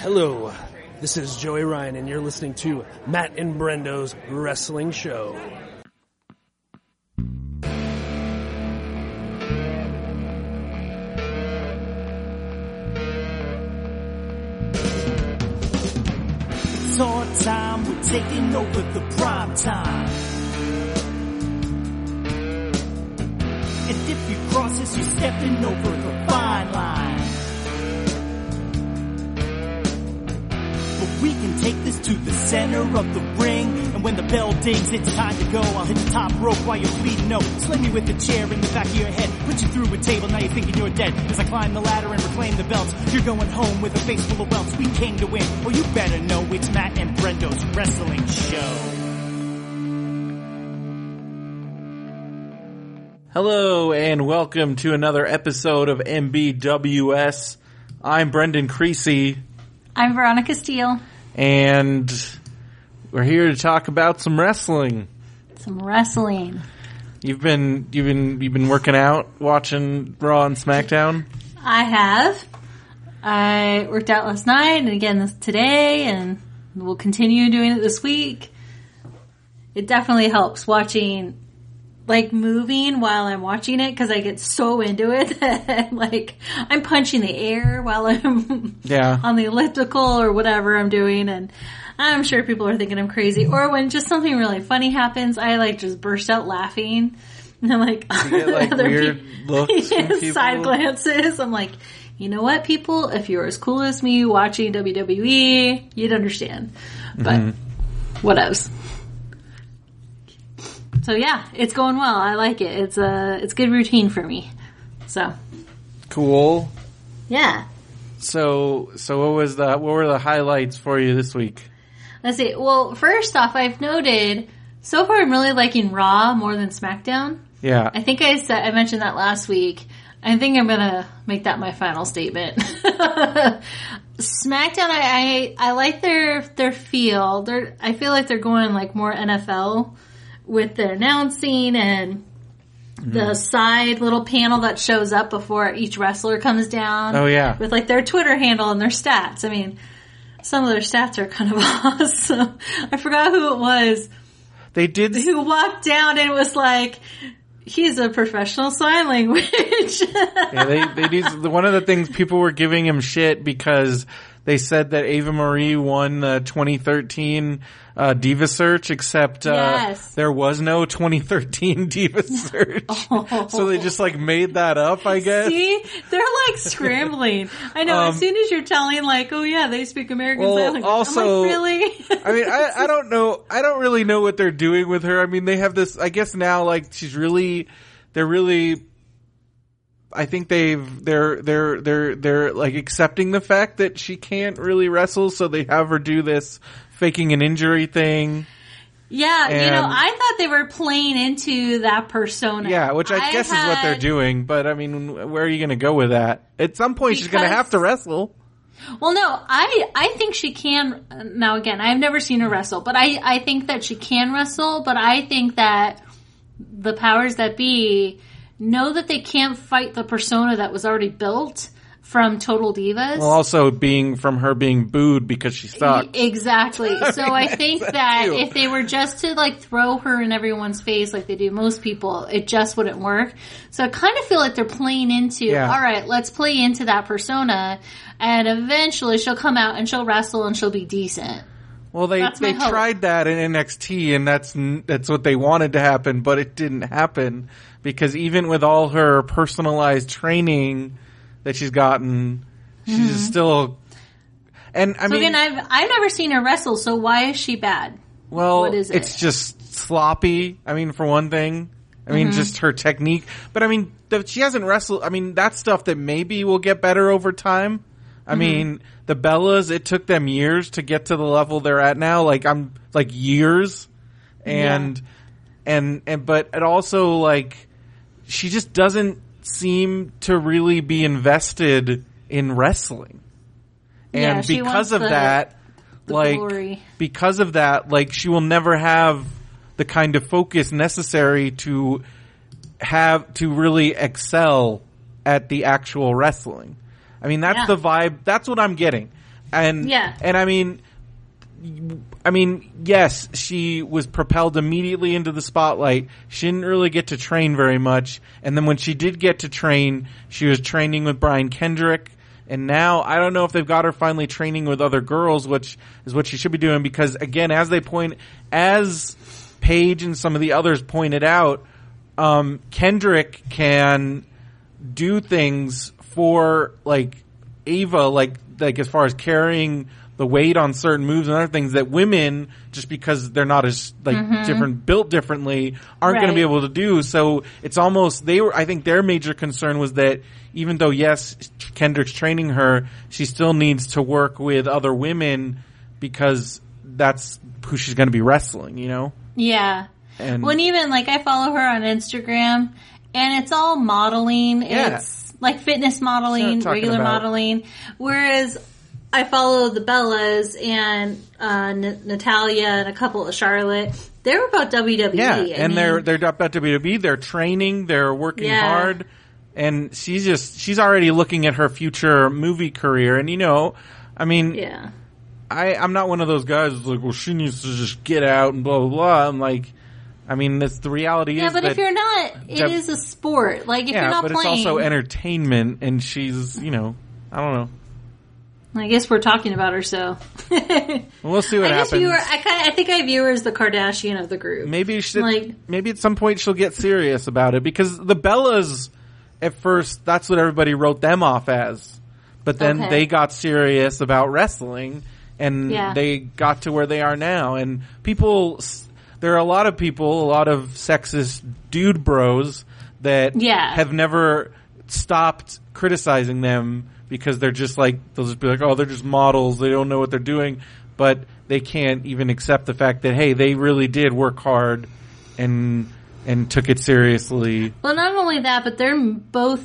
Hello, this is Joey Ryan, and you're listening to Matt and Brendo's Wrestling Show. It's our time, we're taking over the prime time. And if you cross us, you're stepping over the to the center of the ring. And when the bell dings, it's time to go. I'll hit the top rope while you're bleeding out. Slam you with a chair in the back of your head. Put you through a table, now you're thinking you're dead. As I climb the ladder and reclaim the belts. You're going home with a face full of welts. We came to win. Well, you better know it's Matt and Brendo's Wrestling Show. Hello and welcome to another episode of MBWS. I'm Brendan Creasy I'm Veronica Steele. And we're here to talk about some wrestling. Some wrestling. You've been you've been you've been working out, watching Raw and SmackDown. I have. I worked out last night and again this today, and we'll continue doing it this week. It definitely helps watching, like moving while I'm watching it because I get so into it that like I'm punching the air while I'm Yeah. on the elliptical or whatever I'm doing and I'm sure people are thinking I'm crazy. Or when just something really funny happens, I like just burst out laughing. And I'm like, get, like, other weird peop- looks from Yeah, side glances. I'm like, you know what, people? If you're as cool as me watching WWE, you'd understand. But Mm-hmm. what else? So yeah, it's going well. I like it. It's a it's good routine for me. So Cool. yeah. So so what was the what were the highlights for you this week? Let's see. Well, first off, I've noted so far I'm really liking Raw more than SmackDown. Yeah. I think I said I mentioned that last week. I think I'm gonna make that my final statement. SmackDown, I, I I like their their feel. They're I feel like they're going like more NFL with the announcing and the mm-hmm. side little panel that shows up before each wrestler comes down. Oh, yeah. with like their Twitter handle and their stats. I mean, some of their stats are kind of awesome. I forgot who it was They did who walked down and was like, he's a professional sign language. yeah, they they do one of the things people were giving him shit because they said that Eva Marie won the 2013 uh, Diva Search, except uh, Yes. there was no 2013 Diva Search, so they just like made that up, I guess. See, they're like scrambling. I know. Um, as soon as you're telling, like, oh yeah, they speak American Well, language. also- I'm like, really? I mean, I, I don't know. I don't really know what they're doing with her. I mean, they have this. I guess now, like, she's really, they're really. I think they've they're they're they're they're like accepting the fact that she can't really wrestle, so they have her do this faking an injury thing. yeah, you know, I thought they were playing into that persona. Yeah, which I, guess is what they're doing. But I mean, where are you going to go with that? At some point, she's going to have to wrestle. Well, no, I I think she can. Now, again, I've never seen her wrestle, but I I think that she can wrestle. But I think that the powers that be know that they can't fight the persona that was already built from Total Divas. Well, also being from her being booed because she sucked. Exactly. So I makes think that too. if they were just to like throw her in everyone's face like they do most people, it just wouldn't work. So I kind of feel like they're playing into, Yeah. all right, let's play into that persona and eventually she'll come out and she'll wrestle and she'll be decent. Well, they they hope. tried that in NXT, and that's that's what they wanted to happen, but it didn't happen because even with all her personalized training that she's gotten, she's still. And I Mm-hmm. So mean, again, I've, I've never seen her wrestle, so why is she bad? well, what is it? it's just sloppy. I mean, for one thing, I mean, Mm-hmm. just her technique. But I mean, the, she hasn't wrestled. I mean, that's stuff that maybe will get better over time. I Mm-hmm. mean, the Bellas, it took them years to get to the level they're at now. Like I'm like years, and and and but it also like she just doesn't seem to really be invested in wrestling, and she because of the- that, the like glory. because of that, like she will never have the kind of focus necessary to have to really excel at the actual wrestling. I mean, that's Yeah. the vibe. That's what I'm getting. and Yeah. and I mean, I mean, yes, she was propelled immediately into the spotlight. She didn't really get to train very much, and then when she did get to train, she was training with Brian Kendrick. And now I don't know if they've got her finally training with other girls, which is what she should be doing. Because again, as they point, as Paige and some of the others pointed out, um, Kendrick can do things for like Eva, like like as far as carrying the weight on certain moves and other things that women, just because they're not as like mm-hmm. different, built differently, aren't going to be able to do. So it's almost they were. I think their major concern was that even though yes, Kendrick's training her, she still needs to work with other women because that's who she's going to be wrestling. You know, Yeah. and When even like I follow her on Instagram and it's all modeling. Yeah. It's like fitness modeling, regular about. modeling. Whereas I follow the Bellas and uh, N- Natalya and a couple of Charlotte. They're about WWE. Yeah, I and mean, they're they're at WWE. They're training. They're working Yeah. hard, and she's just she's already looking at her future movie career. And you know, I mean, yeah. I I'm not one of those guys who's like, well, she needs to just get out and blah blah blah. I'm like, I mean, that's the reality Yeah, is but if you're not, it is Deb- a sport. Like if yeah, you're not but playing, it's also entertainment, and she's you know, I don't know. I guess we're talking about her, so I We'll see what guess happens. view her. I kind of, I think I view her as the Kardashian of the group. Maybe she Like- maybe at some point she'll get serious about it because the Bellas at first that's what everybody wrote them off as. But then Okay. they got serious about wrestling and Yeah. they got to where they are now and people there are a lot of people, a lot of sexist dude bros that Yeah. have never stopped criticizing them because they're just like they'll just be like, "Oh, they're just models. They don't know what they're doing." But they can't even accept the fact that hey, they really did work hard and and took it seriously. Well, not only that, but they're both.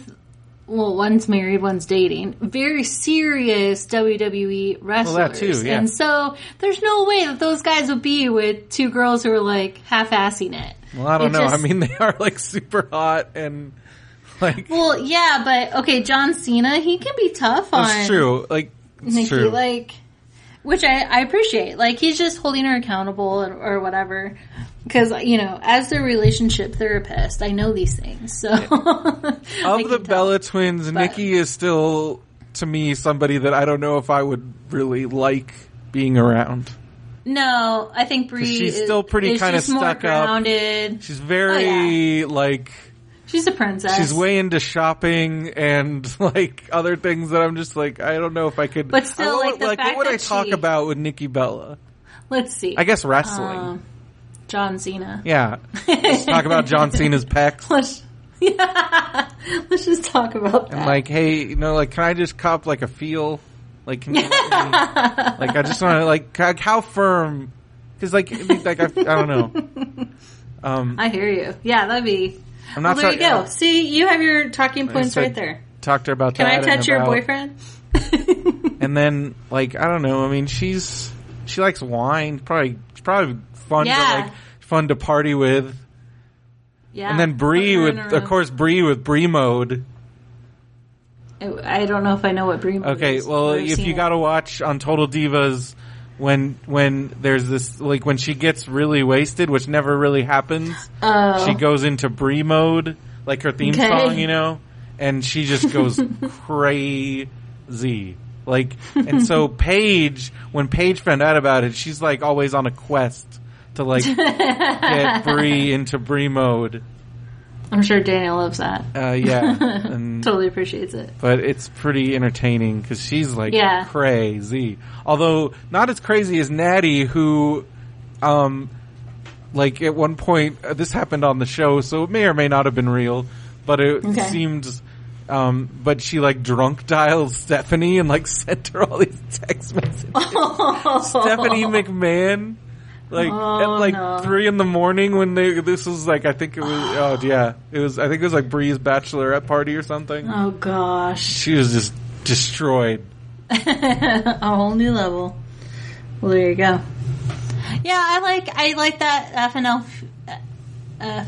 Well, one's married, one's dating. Very serious WWE wrestlers. that too, yeah. And so there's no way that those guys would be with two girls who are like half-assing it. Well, I don't It know. just- I mean, they are like super hot and like Well, yeah, but okay, John Cena, he can be tough on that's true. Like it's Nikki, true. like, which I, I appreciate. Like, he's just holding her accountable or, or whatever. Because, you know, as the relationship therapist, I know these things. So, of the Bella twins, Nikki is still to me somebody that I don't know if I would really like being around. No, I think Brie she's is, still pretty just more stuck up. She's very oh, like She's a princess. she's way into shopping and like other things that I'm just like I don't know if I could. But still, like, the what would I talk she- about with Nikki Bella? Let's see. I guess wrestling. Um, John Cena. yeah, let's talk about John Cena's pecs. Let's, yeah. Let's just talk about that. And like, hey, you know, like, can I just cop like a feel? Like, can you like, I just want to like, ca- how firm? Because like, like I, I don't know. Um, I hear you. Yeah, that'd be. I'm Well, not there you go. See, you have your talking points right there. talked her about Can I that. and touch your about- boyfriend? And then, like, I don't know. I mean, she's she likes wine. Probably, it's probably fun Yeah. to like, fun to party with. yeah. And then Brie with, of course, Brie with Brie mode. I don't know if I know what Brie Mode Okay, is. well, if you got to watch on Total Divas when when there's this like when she gets really wasted, which never really happens. Oh. She goes into Brie mode, like her theme Okay. song, you know, and she just goes crazy. Like, and so Paige, when Paige found out about it, she's like always on a quest to like get Brie into Brie mode. I'm sure Daniel loves that. Uh, yeah, and Totally appreciates it. but it's pretty entertaining because she's like Yeah. crazy. Although not as crazy as Natty, who, um, like at one point uh, this happened on the show, so it may or may not have been real, but it Okay. seemed. Um, but she like drunk dialed Stephanie and like sent her all these text messages. Stephanie McMahon. Like Oh, at like no. three in the morning when they this was like I think it was oh yeah it was I think it was like Brie's bachelorette party or something Oh gosh, she was just destroyed. a whole new level. Well, there you go. Yeah, I like I like that FNL f-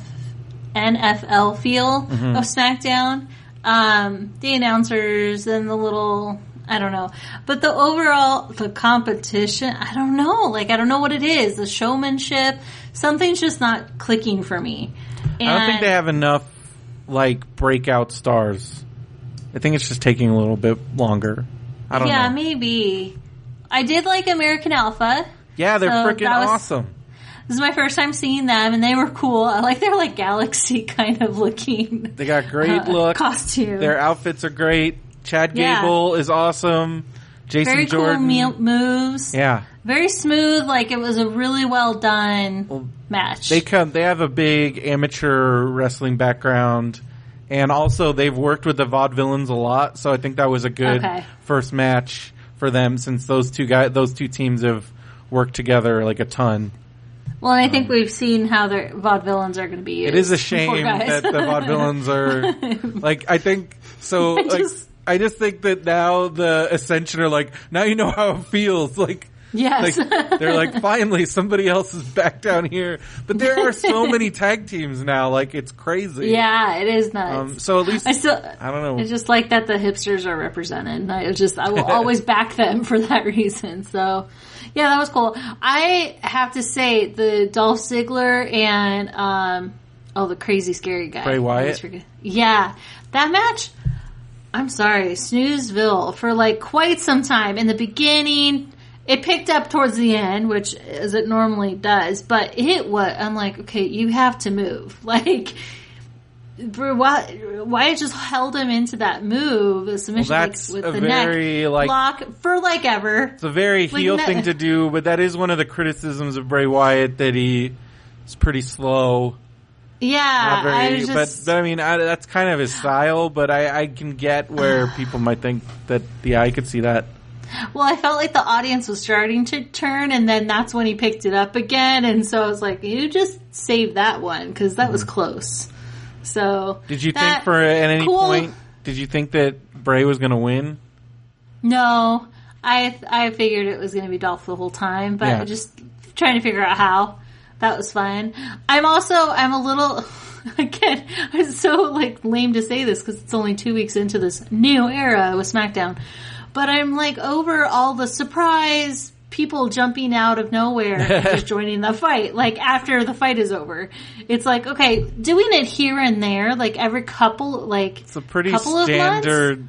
NFL feel Mm-hmm. of SmackDown. Um, the announcers and the little I don't know. But the overall, the competition, I don't know. Like, I don't know what it is. The showmanship, something's just not clicking for me. And I don't think they have enough like breakout stars. I think it's just taking a little bit longer. I don't know. yeah, know. maybe. I did like American Alpha. yeah, they're so freaking was- awesome. This is my first time seeing them, and they were cool. I like their like galaxy kind of looking They got great uh, look. costume. Their outfits are great. Chad Yeah. Gable is awesome. Jason very Jordan. cool moves. Yeah. Very smooth. Like it was a really well done match. They come. They have a big amateur wrestling background, and also they've worked with the Vaudevillains a lot. So I think that was a good Okay. first match for them, since those two guys, those two teams have worked together like a ton. well, and I think um, we've seen how their vaudevillains are going to be used. It is a shame that the Vaudevillains are like. I think so. Like, just- I just think that now the Ascension are like now you know how it feels like. yes. Like they're like finally somebody else is back down here, but there are so many tag teams now. Like it's crazy. yeah, it is nuts. Um, so at least I still. I don't know. It's just like that the hipsters are represented. I just I will always back them for that reason. So yeah, that was cool. I have to say the Dolph Ziggler and um oh the crazy scary guy Bray Wyatt? Yeah, that match. I'm sorry, Snoozeville for like quite some time in the beginning. It picked up towards the end, which as it normally does, but it was. I'm like, okay, you have to move. Like, why, why it just held him into that move, the submission Well, like, that's with a the very, neck like- lock for like ever. it's a very Like, heel thing to do, but that is one of the criticisms of Bray Wyatt that he is pretty slow. Yeah, Not I just, but I mean I, that's kind of his style. But I, I can get where people might think that. Yeah, I could see that. well, I felt like the audience was starting to turn, and then that's when he picked it up again, and so I was like, you just save that one because that was close. So Mm-hmm. Did you that- think for at any cool- point? Did you think that Bray was going to win? No, I I figured it was going to be Dolph the whole time, but Yeah. just trying to figure out how. That was fun. I'm also I'm a little again. I'm so like lame to say this because it's only two weeks into this new era with SmackDown, but I'm like over all the surprise people jumping out of nowhere and just joining the fight. Like after the fight is over, it's like okay, doing it here and there, like every couple like It's a pretty standard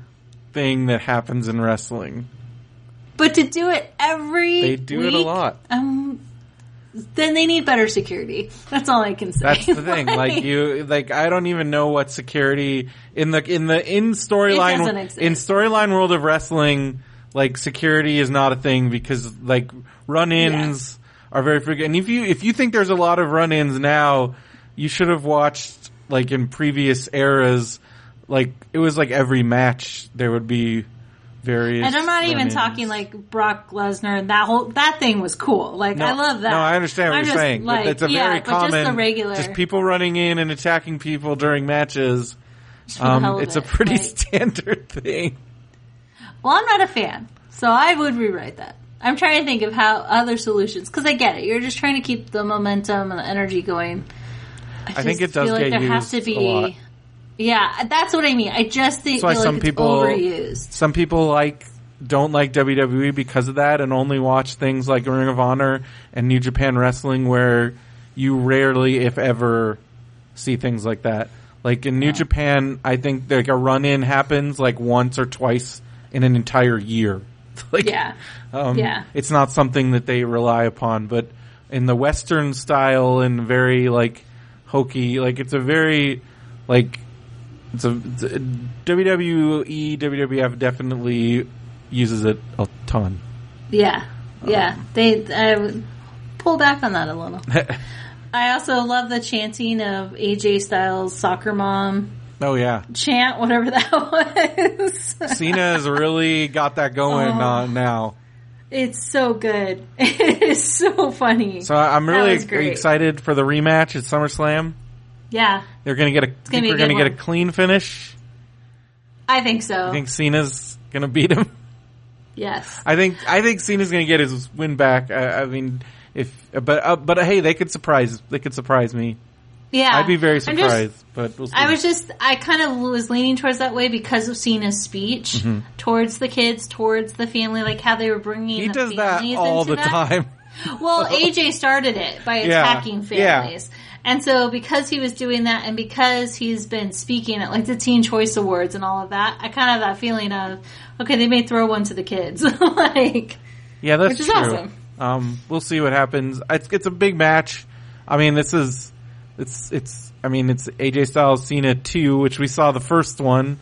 thing that happens in wrestling. But to do it every They do it a lot. Um, then they need better security. That's all I can say. That's the thing. Like you, like I don't even know what security in the in the in storyline in storyline world of wrestling. Like security is not a thing because like run-ins are very frequent. And if you if you think there's a lot of run-ins now, you should have watched like in previous eras. Like it was like every match there would be various. and I'm not even talking like Brock Lesnar and that whole that thing was cool. Like I love that. No, I understand what I'm you're just, saying. Like, it's a yeah, very but common, just the regular. just people running in and attacking people during matches. just for the hell Um, it's a pretty Like, standard thing. well, I'm not a fan, so I would rewrite that. I'm trying to think of how other solutions because I get it. You're just trying to keep the momentum and the energy going. I think just it does feel like get there has to be. Yeah, that's what I mean. I just think That's why some like people overused. some people like don't like WWE because of that and only watch things like Ring of Honor and New Japan Wrestling where you rarely, if ever, see things like that. Like in New Japan, I think like a run in happens like once or twice in an entire year. like, Yeah. Um, Yeah. It's not something that they rely upon, but in the Western style and very like hokey, like it's a very like it's a, it's a WWE WWF definitely uses it a ton. Yeah, Um, yeah. They I would pull back on that a little. I also love the chanting of AJ Styles "Soccer Mom" oh yeah, chant, whatever that was. Cena has really got that going Oh. uh, now. it's so good. It is so funny. So I'm really excited for the rematch at SummerSlam. Yeah, They're gonna get a. gonna think be we're gonna get a clean finish. I think so. I think Cena's gonna beat him. yes. I think I think Cena's going to get his win back. I, I mean, if but uh, but hey, they could surprise they could surprise me. Yeah, I'd be very I'm just- surprised, but we'll see. I was just, I kind of was leaning towards that way because of Cena's speech towards the kids, towards the family, like how they were bringing Mm-hmm. he the does that all the that. time. Well, AJ started it by attacking yeah. families. And so because he was doing that and because he's been speaking at like the Teen Choice Awards and all of that, I kind of have that feeling of, okay, they may throw one to the kids. like, Yeah, that's Which is true. awesome. Um, we'll see what happens. It's, it's a big match. I mean, this is it's it's. I mean, it's AJ Styles Cena two, which we saw the first one,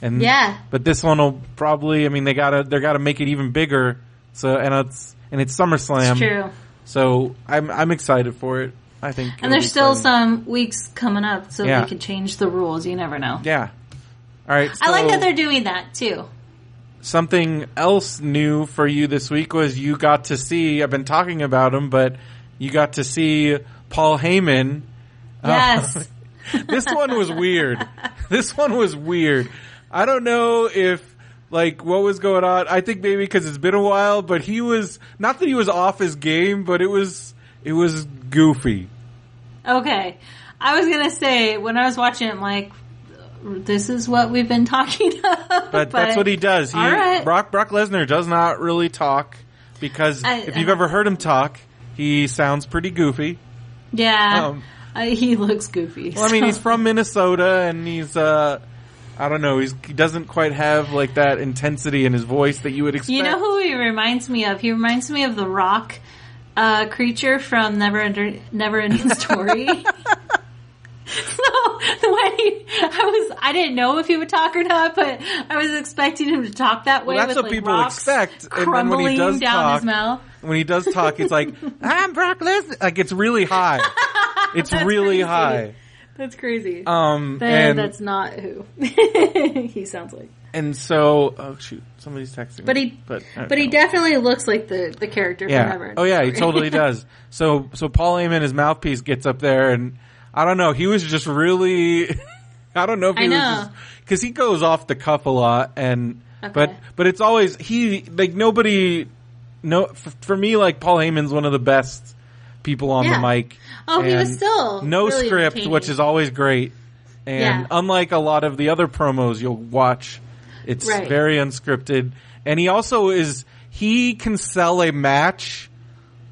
and Yeah. But this one will probably. I mean, they gotta they gotta make it even bigger. So and it's and it's SummerSlam. it's true. So I'm I'm excited for it. I think. And there's still exciting. some weeks coming up, so Yeah. they could change the rules. You never know. Yeah. All right. I like that they're doing that too. something else new for you this week was you got to see. I've been talking about him, but you got to see Paul Heyman. Uh, yes. This one was weird. This one was weird. I don't know if like what was going on. I think maybe because it's been a while, but he was not that he was off his game, but it was it was goofy. Okay. I was gonna say when I was watching it, like, this is what we've been talking about. But, that's what he does. He right. Brock Brock Lesnar does not really talk because I- if you've ever heard him talk, he sounds pretty goofy. Yeah. Um, Uh, he looks goofy. Well, I mean, he's from Minnesota, and he's uh, I don't know, he's he doesn't quite have like that intensity in his voice that you would expect. You know who he reminds me of? He reminds me of the rock uh, creature from Never Under, Never Ending Story. so the way I was, I didn't know if he would talk or not, but I was expecting him to talk that way. Well, that's with, what like, people rocks expect, and crumbling when he does down talk- his mouth. when he does talk, he's like, "I'm Brock Lesnar." Like it's really high. It's really crazy. high. That's crazy. Um, then and that's not who he sounds like. And so, oh shoot, somebody's texting. But me. he, but I but he definitely looks like the the character yeah. Ending Oh yeah, he totally does. So so Paul Heyman, his mouthpiece gets up there, and I don't know. He was just really. I don't know if he I was know. because he goes off the cuff a lot, and Okay. but but it's always he like nobody. No, for, for me, like Paul Heyman's one of the best people on Yeah. the mic. Oh, he was still no really script, which is always great. And Yeah. unlike a lot of the other promos you'll watch, it's Right. very unscripted. And he also is he can sell a match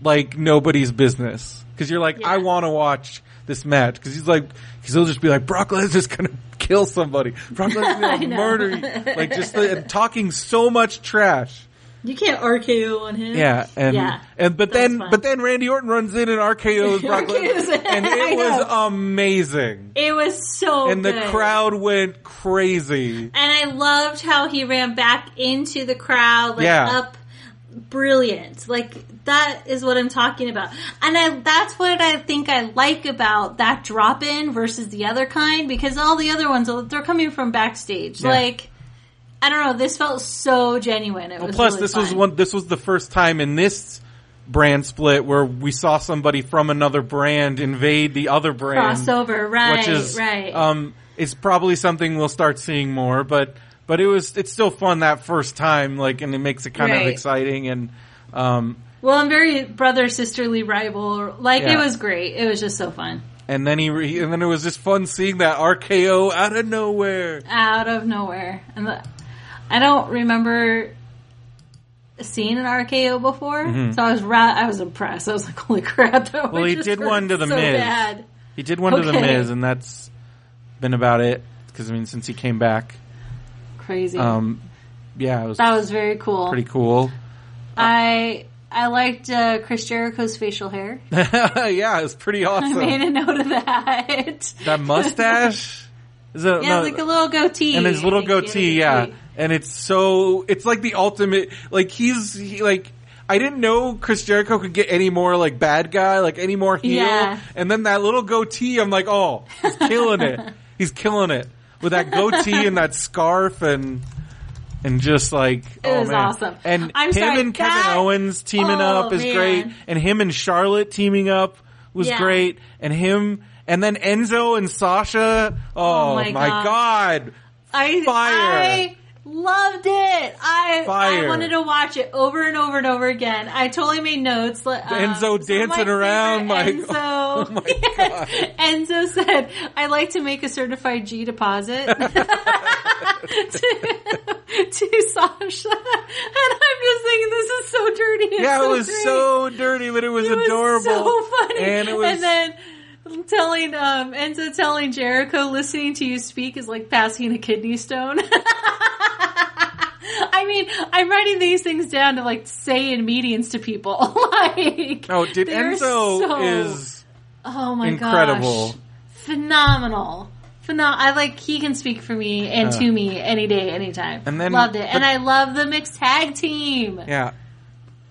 like nobody's business because you're like, Yeah. I want to watch this match because he's like, because he'll just be like, Brock Lesnar's gonna kill somebody, Brock Lesnar's gonna murder you, like just the, talking so much trash. You can't RKO on him. Yeah, and Yeah, and but then but then Randy Orton runs in and RKO's Brock Lesnar, and it was amazing. It was so And the crowd went crazy. And I loved how he ran back into the crowd, like Yeah. up brilliant. Like that is what I'm talking about. And I that's what I think I like about that drop in versus the other kind because all the other ones they're coming from backstage. Yeah. Like I don't know, this felt so genuine. It Well, was plus really this was one. This was the first time in this brand split where we saw somebody from another brand invade the other brand. crossover, right? which is right. um, it's probably something we'll start seeing more. But but it was it's still fun that first time, like, and it makes it kind of exciting. And um, well, I'm very brother sisterly rival. Like Yeah. it was great. It was just so fun. and then he re- and then it was just fun seeing that RKO out of nowhere. out of nowhere. And the, I don't remember seeing an RKO before, so I was ra- I was impressed. I was like, "Holy crap!" That Mm-hmm. Well, he did one to the so Miz. Bad. He did one to the Okay. Miz, and that's been about it. Because I mean, since he came back, Crazy. um, yeah, it was that was very cool. pretty cool. I I liked uh, Chris Jericho's facial hair. yeah, it was pretty awesome. I made a note of that. That mustache is it? yeah, no, like a little goatee, and his little I think he had a goatee, yeah. goatee. And it's so it's like the ultimate. Like he's he, like I didn't know Chris Jericho could get any more like bad guy, like any more heel. Yeah. And then that little goatee, I'm like, oh, he's killing it. He's killing it with that goatee and that scarf and. And just like, oh was man. awesome. And I'm him sorry, and Kevin that- Owens teaming Oh, up is man. great. And him and Charlotte teaming up was Yeah. great. And him, and then Enzo and Sasha. Oh, Oh my, my god. I Fire. I loved it. I Fire. I wanted to watch it over and over and over again. I totally made notes. Um, Enzo my dancing around, like- Enzo Enzo, Enzo said, "I like to make a certified G deposit to, to Sasha," and I'm just thinking, this is so dirty. Yeah, so it was great. so dirty, but it was It was adorable. so funny. And it was then telling um Enzo telling Jericho listening to you speak is like passing a kidney stone. I mean, I'm writing these things down to like say in meetings to people. like, Oh, dude, Enzo so- is oh my god. incredible. gosh, phenomenal. Phenom- I like he can speak for me and to me any day, anytime. And then- loved it, and I love the mixed tag team. Yeah.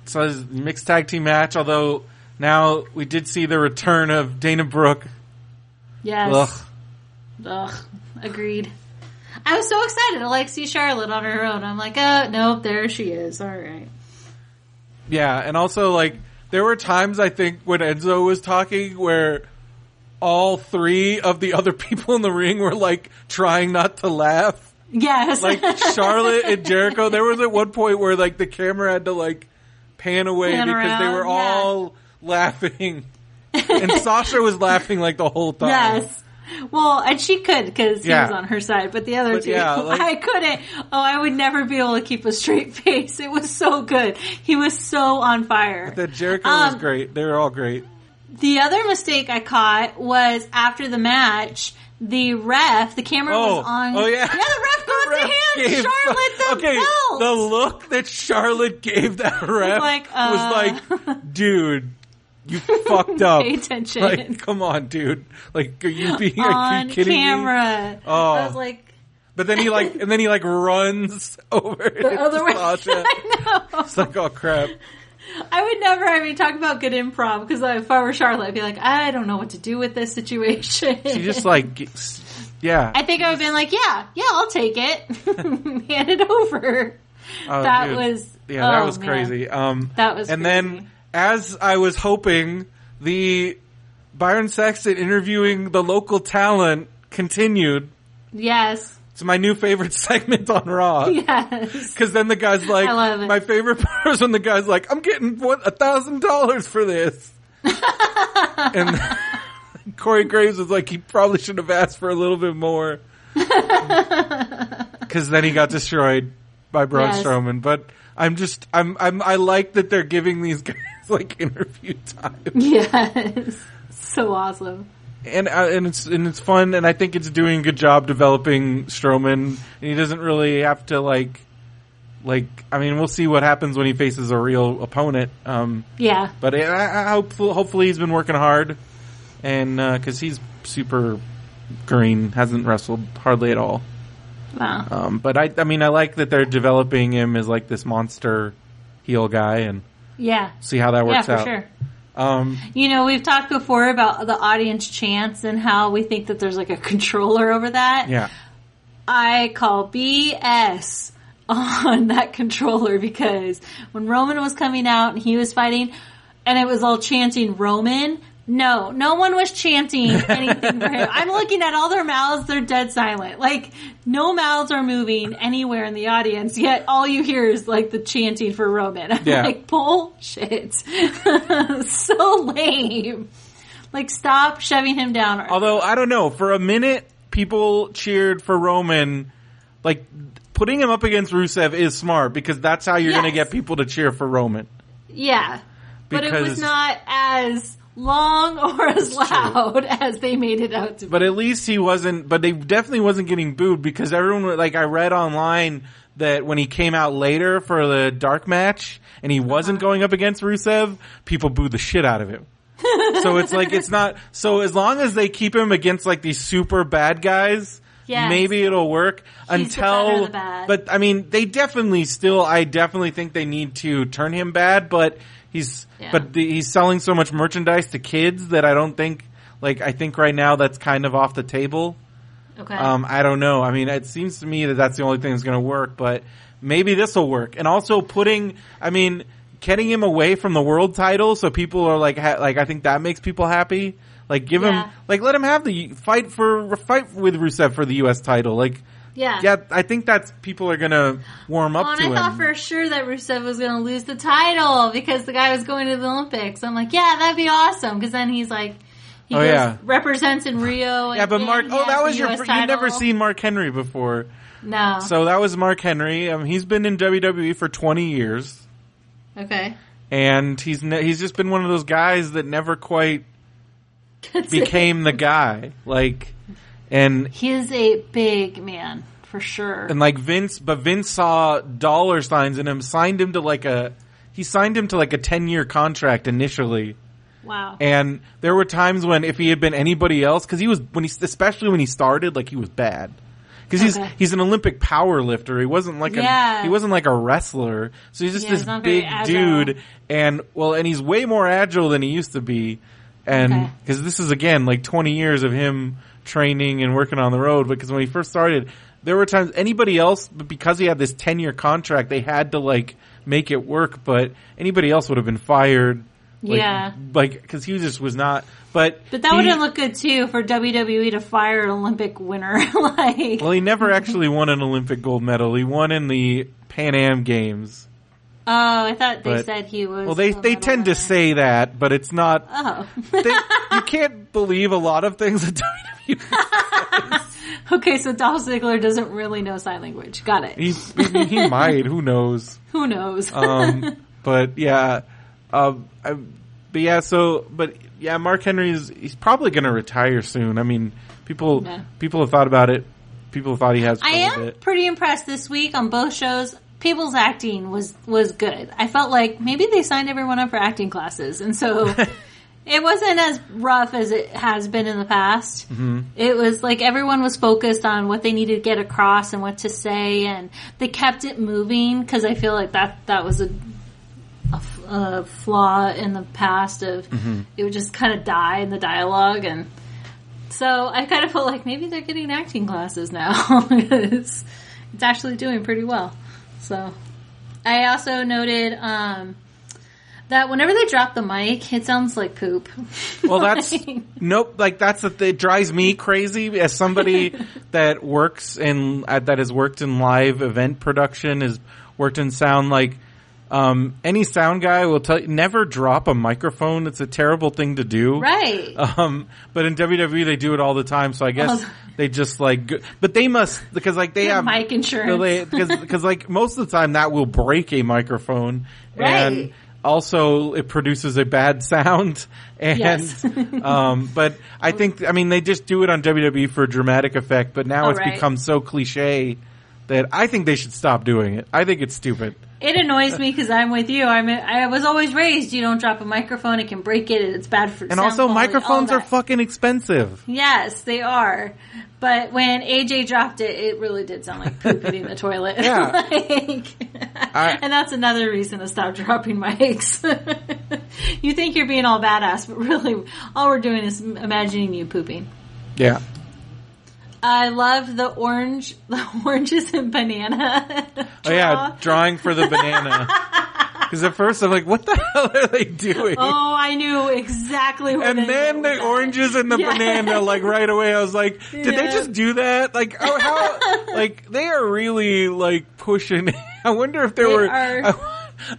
So mixed tag team match, although now we did see the return of Dana Brooke. Yes. Ugh. Ugh, agreed. I was so excited to like see Charlotte on her own. I'm like, oh nope, there she is. All right. Yeah, and also like there were times I think when Enzo was talking where all three of the other people in the ring were like trying not to laugh. Yes. Like Charlotte and Jericho, there was at one point where like the camera had to like pan away Pan because they around, were yeah. Laughing. and Sasha was laughing like the whole time. yes. Well, and she could because he Yeah. was on her side, but the other But two, yeah, like- I couldn't. Oh, I would never be able to keep a straight face. It was so good. He was so on fire. The Jericho was Um, great. They were all great. The other mistake I caught was after the match, the ref, the camera Oh, was on. oh yeah. Yeah, the ref goes Ref to hand Charlotte the okay, belt. the look that Charlotte gave that ref like, uh, was like, dude, you fucked up. Pay attention. Like, come on, dude. Like, are you being are on you kidding me? camera. Oh. I was like, But then he like, and then he like runs over the other way. Sasha. I know. It's like, oh crap. I would never. I mean, talk about good improv because if I were Charlotte, I'd be like, I don't know what to do with this situation. She just like, yeah. I think I would have been like, yeah, yeah, I'll take it. Hand it over. Oh, that dude. was Yeah, that oh, was man. crazy. Um, That was and crazy. then as I was hoping, the Byron Saxton interviewing the local talent continued. Yes, It's my new favorite segment on Raw. yes. Because then the guy's like, I love it. my favorite part was when the guy's like, I'm getting what a thousand dollars for this. and Corey Graves was like, he probably should have asked for a little bit more. Because then he got destroyed by Braun Yes. Strowman. But I'm just, I'm, I'm, I like that they're giving these guys like interview time. Yes. So awesome. and uh, and it's and it's fun, and I think it's doing a good job developing Strowman. And he doesn't really have to like, like I mean, we'll see what happens when he faces a real opponent. Um, Yeah. but I, I hope hopefully he's been working hard, and because he's super green, hasn't wrestled hardly at all. Wow. Um, but I, I mean, I like that they're developing him as like this monster heel guy, and Yeah. see how that works Yeah, out. sure. Um, You know, we've talked before about the audience chants and how we think that there's like a controller over that. yeah. I call BS on that controller because when Roman was coming out and he was fighting and it was all chanting Roman, no, no one was chanting anything for him. I'm looking at all their mouths, they're dead silent. Like, no mouths are moving anywhere in the audience, yet all you hear is like the chanting for Roman. I'm Yeah. like, bullshit. so lame. Like, stop shoving him down. Although I don't know, for a minute people cheered for Roman. Like putting him up against Rusev is smart because that's how you're going to get people to cheer for Roman. Yeah. But it was not as long or as loud as they made it out to be. But at least he wasn't. But they definitely wasn't getting booed because everyone like I read online that when he came out later for the dark match and he wasn't Uh-huh. going up against Rusev, people booed the shit out of him. so it's like it's not. So as long as they keep him against like these super bad guys. Yes. Maybe it'll work He's until, the bad. but I mean, they definitely still, I definitely think they need to turn him bad, but he's, Yeah. but the, he's selling so much merchandise to kids that I don't think, like, I think right now that's kind of off the table. Okay. Um, I don't know. I mean, it seems to me that that's the only thing that's going to work, but maybe this will work. And also putting, I mean, getting him away from the world title so people are like, ha- like, I think that makes people happy. Like, give Yeah. him, like, let him have the fight for, fight with Rusev for the U.S. title. Like, yeah. yeah, I think that's people are gonna warm up Oh, and to I him. thought for sure that Rusev was going to lose the title because the guy was going to the Olympics. I'm like, yeah, that'd be awesome. Because then he's like, He Oh, goes- yeah. represents in Rio. Yeah, but Mark. Oh, that was your. US you've never seen Mark Henry before, No. so that was Mark Henry. Um, he's been in WWE for twenty years, okay. and he's ne- he's just been one of those guys that never quite became the guy. Like, and He is a big man for sure. and like Vince, but Vince saw dollar signs in him, signed him to like a. He signed him to like a ten year contract initially. wow. And there were times when if he had been anybody else, because he was when he especially when he started, like he was bad. Because he's Okay. he's an Olympic power lifter. He wasn't like Yeah. a he wasn't like a wrestler. So he's just Yeah, this he's big dude, and well, and he's way more agile than he used to be. And Okay. because this is again like twenty years of him training and working on the road. Because when he first started, there were times anybody else, but because he had this ten year contract, they had to like make it work. But anybody else would have been fired. Like, Yeah. like because he just was not. But But that he- wouldn't look good too for WWE to fire an Olympic winner. like, Well, he never actually won an Olympic gold medal. He won in the Pan Am Games. Oh, I thought they But- said he was. Well, they they tend to say that, but it's not. Oh, They, you can't believe a lot of things that WWE. okay. So Dolph Ziggler doesn't really know sign language. Got it. He, I he might. Who knows? Who knows? Um, but yeah, um, I, but yeah. So, but yeah, Mark Henry is he's probably going to retire soon. I mean, people Yeah. people have thought about it. People have thought he has. I am bit. pretty impressed this week on both shows. People's acting was was good. I felt like maybe they signed everyone up for acting classes, and so it wasn't as rough as it has been in the past. Mm-hmm. It was like everyone was focused on what they needed to get across and what to say, and they kept it moving because I feel like that that was a a flaw in the past of it would just kind of die in the dialogue and so I kind of felt like maybe they're getting acting classes now because it's actually doing pretty well. So I also noted um, that whenever they drop the mic, it sounds like poop. Well, that's nope. Like that's the it drives me crazy as somebody that works in uh, that has worked in live event production, has worked in sound. Like um, any sound guy will tell you never drop a microphone. It's a terrible thing to do. right. Um, but in WWE they do it all the time. So I guess Oh. They just like, go- but they must because like they have mic insurance. because because like most of the time that will break a microphone and Right. also it produces a bad sound and Yes. um but I think I mean they just do it on WWE for dramatic effect but now Oh, it's right. become so cliche that I think they should stop doing it. I think it's stupid. It annoys me because I'm with you. I'm I was always raised. You don't drop a microphone; it can break it. and It's bad for. And sound also quality, microphones are fucking expensive. Yes, they are. But when AJ dropped it, it really did sound like poop in the toilet. Yeah. Like- I- and that's another reason to stop dropping mics. you think you're being all badass, but really, all we're doing is imagining you pooping. Yeah. I love the orange, the oranges and banana. Oh yeah, drawing for the banana. Because at first I'm like, what the hell are they doing? Oh, I knew exactly what and then the oranges and the Yeah. banana, like right away, I was like, did they just do that? Like, oh, how? like they are really like pushing. I wonder if there They were. I,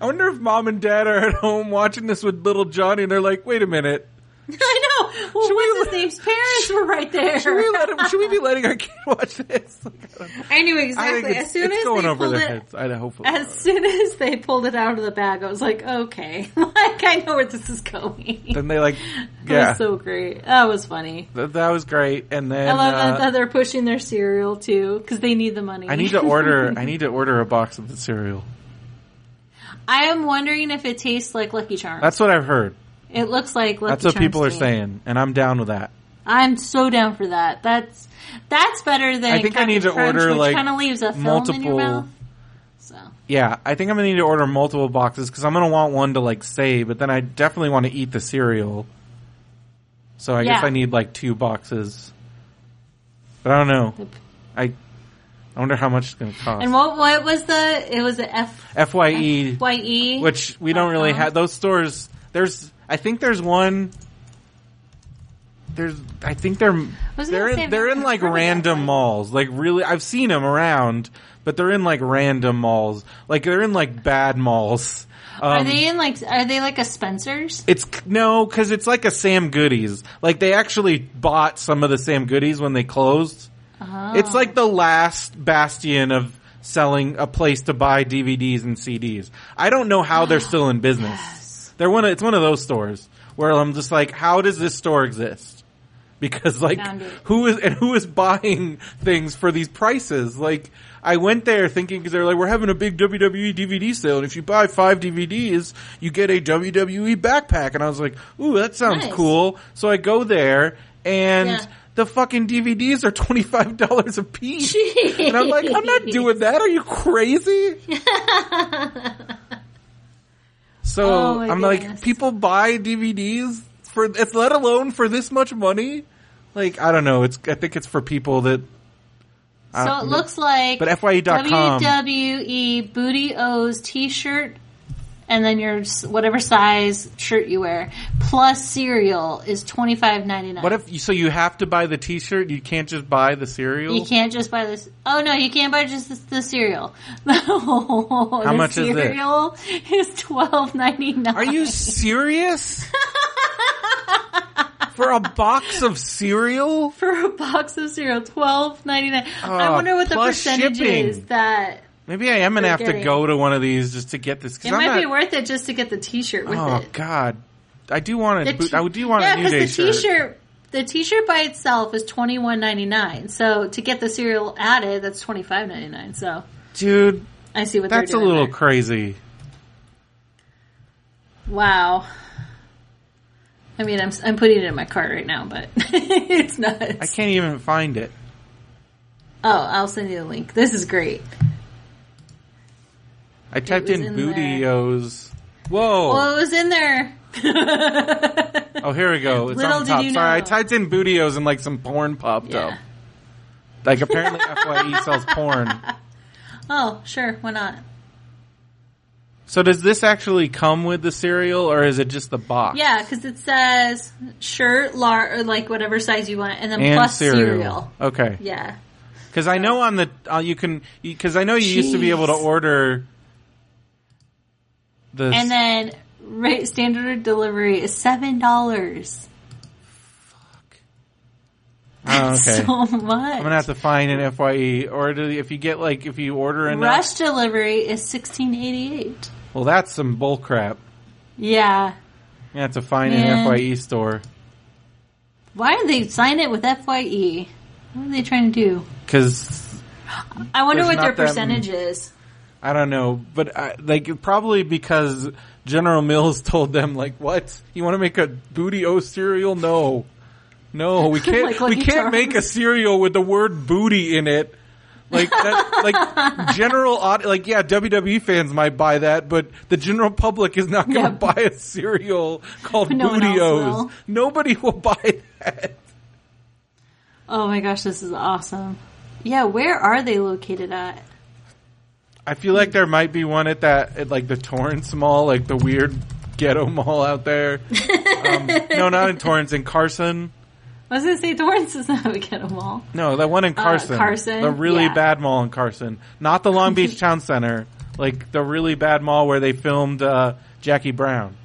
I wonder if mom and dad are at home watching this with little Johnny, and they're like, wait a minute. I know. Well, Should we his let- name's parents were right there. Should we let him? Should we be letting our kid watch this? I knew exactly. think As soon as going they over pulled their it, heads. I hopefully. as soon as they pulled it out of the bag, I was like, okay, like I know where this is going. then they like, That yeah, was so great. That was funny. that, that was great. And then I love uh, that, that they're pushing their cereal too because they need the money. I need to order. I need to order a box of the cereal. I am wondering if it tastes like Lucky Charms. That's what I've heard. It looks like Lucky That's what Charms people are to saying, and I'm down with that. I'm so down for that. That's that's better than I think I need to Crunch, order, like, kind of leaves a multiple-. So Yeah, I think I'm gonna need to order multiple boxes because I'm gonna want one to like save, but then I definitely want to eat the cereal. So I guess I need like two boxes. But I don't know. I I wonder how much it's gonna cost. and what what was the? It was the F Fye, Y E. which we don't really have those stores. There's, I think there's one. There's, I think they're they're in, they're in like heard of that random malls. Like really, I've seen them around, but they're in like random malls. Like they're in like bad malls. are um, they in like? Are they like a Spencer's? It's no, because it's like a Sam Goodies. Like they actually bought some of the Sam Goodies when they closed. Oh. It's like the last bastion of selling a place to buy DVDs and CDs. I don't know how they're still in business. They're one. Of, it's one of those stores where I'm just like, how does this store exist? Because like, who is and who is buying things for these prices? Like, I went there thinking because they're like, we're having a big WWE DVD sale, and if you buy five DVDs, you get a WWE backpack. And I was like, ooh, that sounds Nice. cool. So I go there, and Yeah. the fucking DVDs are twenty five dollars a piece. And I'm like, I'm not doing that. Are you crazy? so Oh I'm like, people buy DVDs for it's let alone for this much money. Like I don't know. It's I think it's for people that. So it looks like But FYE.com. WWE Booty O's T-shirt, and then your whatever size shirt you wear plus cereal is twenty five ninety nine. What if so you have to buy the T-shirt? You can't just buy the cereal. you can't just buy this? Oh no, you can't buy just the, the cereal. How much is it? cereal is twelve ninety nine. Are you serious? for a box of cereal? for a box of cereal twelve ninety nine? I Uh, wonder what the percentage shipping. is that. Maybe I am gonna have to go to one of these just to get this. It I'm might not, be worth it just to get the T-shirt with Oh it. God, I do want a t- I do want yeah, a New Day the shirt. T-shirt, the T-shirt by itself is twenty one ninety nine. So to get the cereal added, that's twenty five ninety nine. So Dude, I see what that's a little there. crazy. wow. I mean, I'm I'm putting it in my cart right now, but it's nuts. I can't even find it. Oh, I'll send you the link. This is great. I typed in in. Bootios. Whoa! Well, it was in there. oh, here we go. It's Little on top. you Sorry, I typed in Bootios and like some porn popped up. Like apparently Fye sells porn. Oh, sure. Why not? So does this actually come with the cereal, or is it just the box? Yeah, because it says shirt, lar, or like whatever size you want, and then and plus cereal. cereal. Okay. Yeah. Because I know on the uh, you can because I know you used to be able to order the And then rate standard delivery is seven dollars. oh, okay. So much. I'm gonna have to find an Fye or do, if you get like if you order enough. Rush delivery is sixteen eighty eight. Well, that's some bull crap. Yeah. You have to find Man. an Fye store Why did they sign it with Fye? What are they trying to do? because I wonder what their percentage is. I don't know, but I, like probably because General Mills told them like, "What you want to make a booty o cereal? No, no, we can't. Like we can't Charms. make a cereal with the word booty in it." Like that, like general like yeah, WWE fans might buy that, but the general public is not going to Yeah. buy a cereal called No one Booty O's. Nobody will buy that. Oh my gosh, this is awesome. Yeah, where are they located at? I feel like there might be one at that at like the Torrance Mall, like the weird ghetto mall out there. um, no, not in Torrance, in Carson. I was gonna say Torrance is not a ghetto mall. No, that one in Carson. Uh, Carson? The really Yeah. bad mall in Carson. Not the Long Beach Town Center. Like the really bad mall where they filmed uh, Jackie Brown.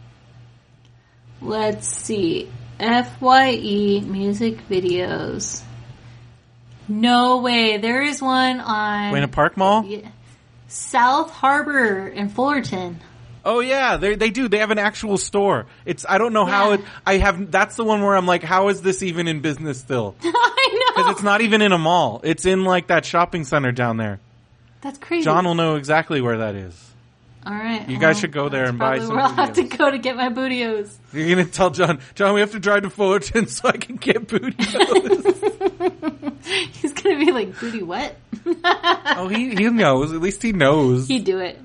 Let's see. FYE music videos. No way. There is one on Buena Park Mall? Yeah. South Harbor in Fullerton. Oh yeah, they they do. They have an actual store. It's I don't know how it. I have. That's the one where I'm like, how is this even in business still? I know. Because it's not even in a mall. It's in like that shopping center down there. That's crazy. John will know exactly where that is. All right. You guys should go there and buy some Where I'll have to go to get my bootios. You're gonna tell John, John, we have to drive to Fullerton so I can get booty. He's gonna be like, booty what? oh, he he knows. At least he knows. He'd do it.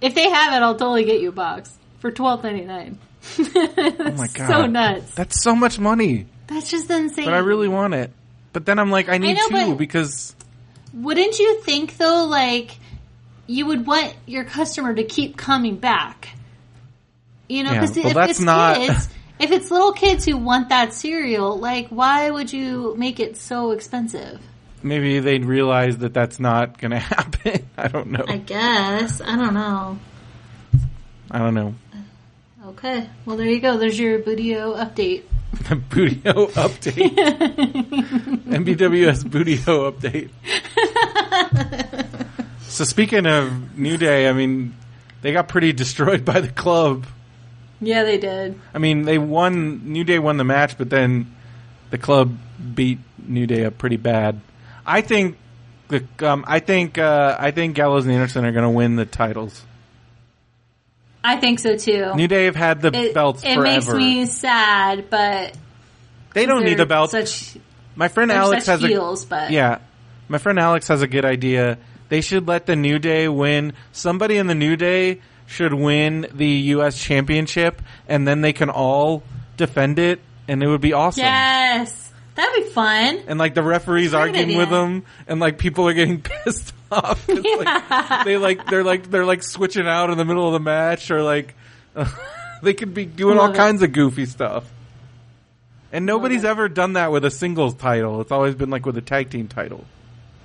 If they have it, I'll totally get you a box for twelve ninety nine. oh my God. so nuts. That's so much money, That's just insane. but I really want it. But then I'm like, I need know, two because Wouldn't you think though, like you would want your customer to keep coming back? You know, Yeah, because well, if that's it's not- kids, if it's little kids who want that cereal, like why would you make it so expensive? Maybe they'd realize that that's not gonna happen. I don't know. I guess I don't know. I don't know. Okay. Well, there you go. There's your Budio update. Bootio update. MBWS Bootio update. so speaking of New Day, I mean, they got pretty destroyed by the club. Yeah, they did. I mean, they won. New Day won the match, but then the club beat New Day up pretty bad. I think the um, I think uh, I think Gallows and Anderson are going to win the titles. I think so too. New Day have had the it, belts it forever. makes me sad, but they don't need the belts. Such, My friend Alex such has heels, a but yeah. My friend Alex has a good idea. They should let the New Day win. Somebody in the New Day should win the U.S. Championship, and then they can all defend it, and it would be awesome. yes, that'd be fun. And like the referees arguing idea. with them, and like people are getting pissed off. 'cause, like, they like they're like they're like switching out in the middle of the match, or like they could be doing all it. kinds of goofy stuff. And nobody's ever done that with a singles title. It's always been like with a tag team title.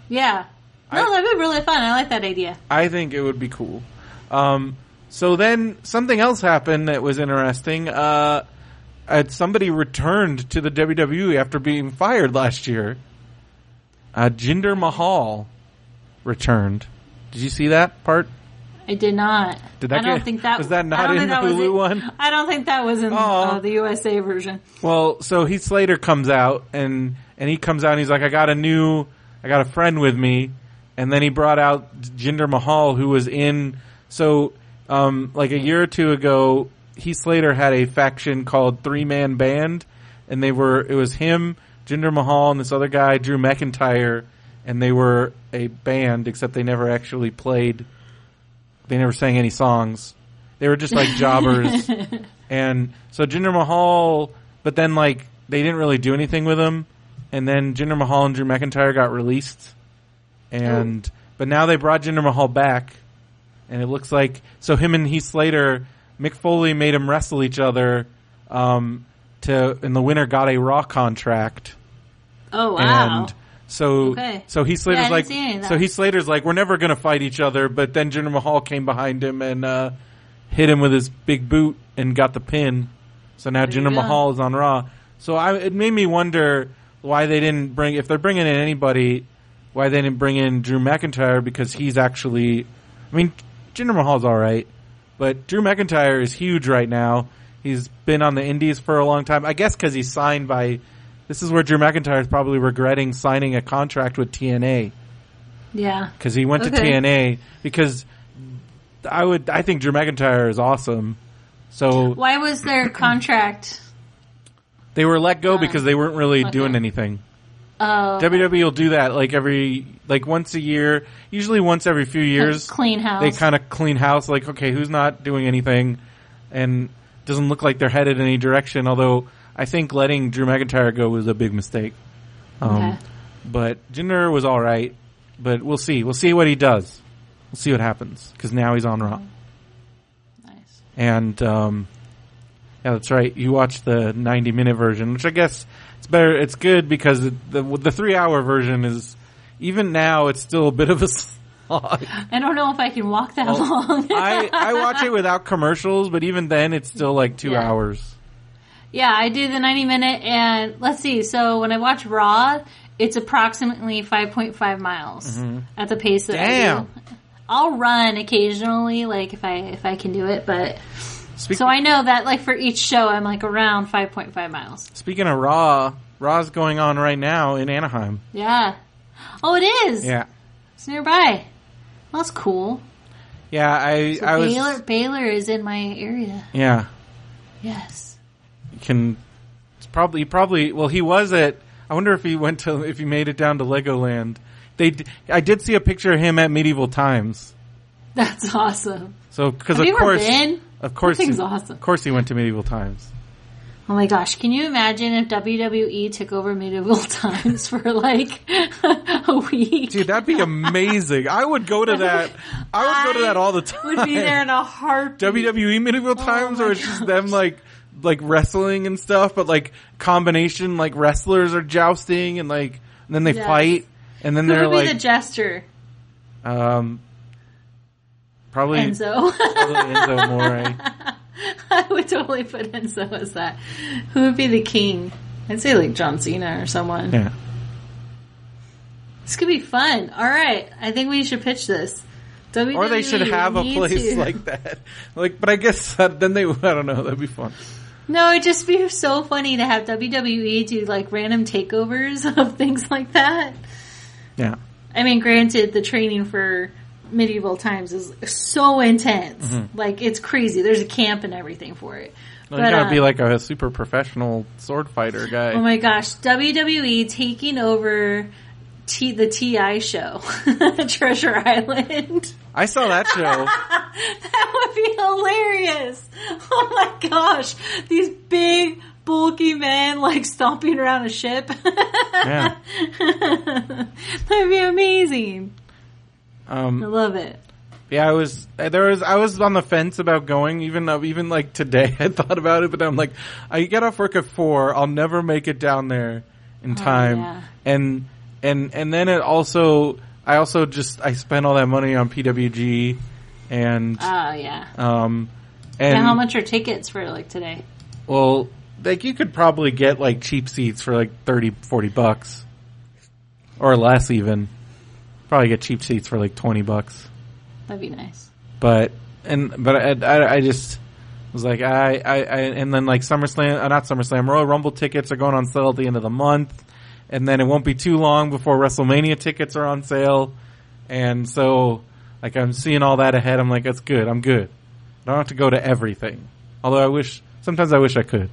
Yeah. No, I- that'd be really fun. I like that idea. I think it would be cool. Um, so then something else happened that was interesting. Uh, uh, somebody returned to the WWE after being fired last year. Uh, Jinder Mahal returned. Did you see that part? I did not. Did that I don't get- think that was that not in the Hulu it. one? I don't think that was in uh, the USA version. Well, so Heath Slater comes out and and he comes out and he's like, I got a new, I got a friend with me, and then he brought out Jinder Mahal who was in. So, um, like a year or two ago, Heath Slater had a faction called Three Man Band, and they were it was him, Jinder Mahal, and this other guy, Drew McIntyre, and they were a band except they never actually played. They never sang any songs. They were just like jobbers. And so Jinder Mahal, but then like they didn't really do anything with him. And then Jinder Mahal and Drew McIntyre got released. And oh. but now they brought Jinder Mahal back, and it looks like so him and Heath Slater, Mick Foley made him wrestle each other. Um, to and the winner got a Raw contract. Oh wow! And so, Okay. so Heath Slater's Yeah, like, see any of that. so Heath Slater's like, we're never gonna fight each other. But then Jinder Mahal came behind him and uh, hit him with his big boot and got the pin. So now There Jinder. Mahal is on Raw. So I, it made me wonder why they didn't bring, if they're bringing in anybody, why they didn't bring in Drew McIntyre because he's actually, I mean, Jinder Mahal's all right, but Drew McIntyre is huge right now. He's been on the Indies for a long time. I guess because he's signed by. This is where Drew McIntyre is probably regretting signing a contract with TNA yeah, because he went to TNA because I would. I think Drew McIntyre is awesome. So why was their contract? they were let go uh, because they weren't really okay. doing anything. Uh, WWE will do that like every like once a year, usually once every few years. clean house. They kind of clean house. Like okay, who's not doing anything, and doesn't look like they're headed in any direction. Although I think letting Drew McIntyre go was a big mistake. Um, Okay. But Jinder was all right. But we'll see. We'll see what he does. We'll see what happens because now he's on Raw. nice. And um, yeah, that's right. You watched the 90 minute version, which I guess it's better. It's good because the the, the three hour version is even now it's still a bit of a slog. I don't know if I can walk that long. I I watch it without commercials, but even then it's still like two Yeah. hours. Yeah, I do the 90 minute and let's see. So when I watch Raw, it's approximately 5.5 miles mm-hmm. at the pace that I do. I'll run occasionally, like if I if I can do it, but Speaking so I know that like for each show, I'm like around 5.5 miles. speaking of Raw, Raw's going on right now in Anaheim. Yeah. Oh, it is. Yeah, It's nearby. Well, that's cool. yeah. I So I was Bálor Bálor is in my area. yeah. Yes. You can it's probably probably well he was at I wonder if he went to if he made it down to Legoland. They I did see a picture of him at Medieval Times. That's awesome. So because of course been? Of course That thing's he, awesome. Of course he went to Medieval Times. Oh my gosh, can you imagine if WWE took over medieval times for like a week? Dude, that'd be amazing. I would go to that. I would go to that all the time. Would be there in a heartbeat. WWE medieval times Oh or it's just them like like wrestling and stuff, but like combination like wrestlers are jousting and like and then they Yes. fight and then Who they're would be like the jester? um Probably Enzo. probably Enzo Amore. Eh? I would totally put Enzo as that. Who would be the king? I'd say like John Cena or someone. Yeah. This could be fun. All right, I think we should pitch this. WWE Or they should have a place to- like that. Like, but I guess that, then they, I don't know, that'd be fun. No, it'd just be so funny to have WWE do like random takeovers of things like that. Yeah. I mean, granted, the training for medieval times is so intense. Mm-hmm. Like, it's crazy. There's a camp and everything for it. Well, you gotta uh, be like a super professional sword fighter guy. Oh my gosh, WWE taking over T- the TI show, Treasure Island. I saw that show. That would be hilarious. Oh my gosh, these big, bulky men like stomping around a ship. yeah. That'd be amazing. I Um, love it. yeah, I was, there was, I was on the fence about going, even, though- even like today I thought about it, but I'm like, I get off work at four, I'll never make it down there in time. yeah. And, and, and then it also, I also just, I spent all that money on PWG and, Oh yeah. um, and Now, how much are tickets for like today? Well, like you could probably get like cheap seats for like 30, 40 bucks. Or less even. Probably get cheap seats for like 20 bucks. That'd be nice. But, and, but I, I, I just was like, I, I, I, and then like SummerSlam, uh, not SummerSlam, Royal Rumble tickets are going on sale at the end of the month. And then it won't be too long before WrestleMania tickets are on sale. And so, like I'm seeing all that ahead. I'm like, that's good. I'm good. I don't have to go to everything. Although I wish, sometimes I wish I could.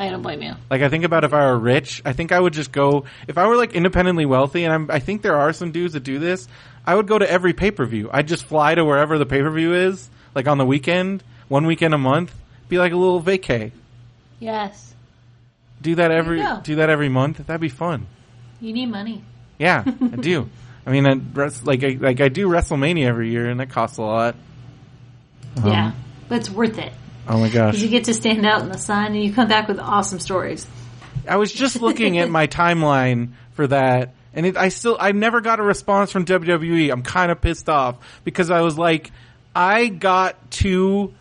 I don't blame you. Like I think about if I were rich, I think I would just go. If I were like independently wealthy, and I'm, I think there are some dudes that do this, I would go to every pay per view. I'd just fly to wherever the pay per view is, like on the weekend, one weekend a month, be like a little vacay. Yes. Do that every do that every month. That'd be fun. You need money. Yeah, I do. I mean, I, res- like I, like I do WrestleMania every year, and that costs a lot. yeah. Um, but it's worth it. Oh my gosh! You get to stand out in the sun and you come back with awesome stories. I was just looking at my timeline for that, and it, I still I never got a response from WWE. I'm kind of pissed off because I was like, I got to,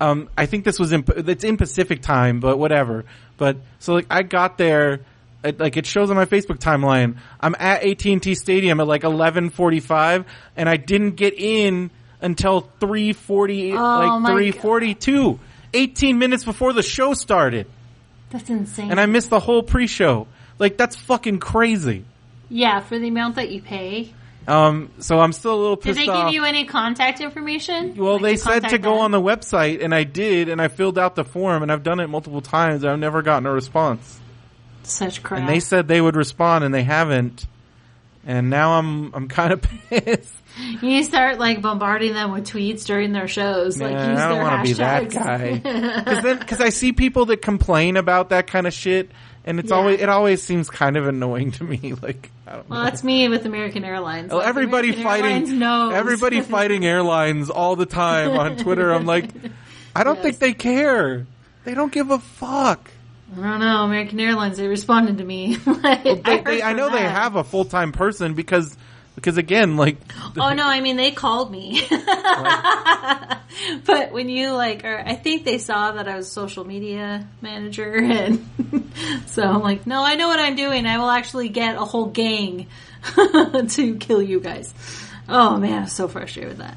um, I think this was in it's in Pacific time, but whatever. But so like I got there. It, like it shows on my Facebook timeline, I'm at AT&T Stadium at like 11:45, and I didn't get in until 3:40, Oh like 3:42, 18 minutes before the show started That's insane. and I missed the whole pre-show. Like that's fucking crazy. yeah, for the amount that you pay. Um, so I'm still a little pissed Did they off. give you any contact information? well, Like they to said to go them? on the website, and I did, and I filled out the form, and I've done it multiple times. And I've never gotten a response. Such crap. And they said they would respond, and they haven't. And now I'm I'm kind of pissed. you start like bombarding them with tweets during their shows. like use I don't their want to be that guy. Because then, because I see people that complain about that kind of shit, and it's Yeah. always it always seems kind of annoying to me. Like I don't know. Well, that's me with American Airlines. Well, Like, everybody American fighting, Airlines everybody fighting airlines all the time on Twitter. I'm like, I don't Yes. think they care. They don't give a fuck. I don't know. American Airlines. They responded to me. like, They, I, they, I know they have a full time person because, because again, like, Oh no! I mean, they called me. but when you like, or I think they saw that I was a social media manager, and so I'm like, no, I know what I'm doing. I will actually get a whole gang to kill you guys. Oh man, I'm so frustrated with that.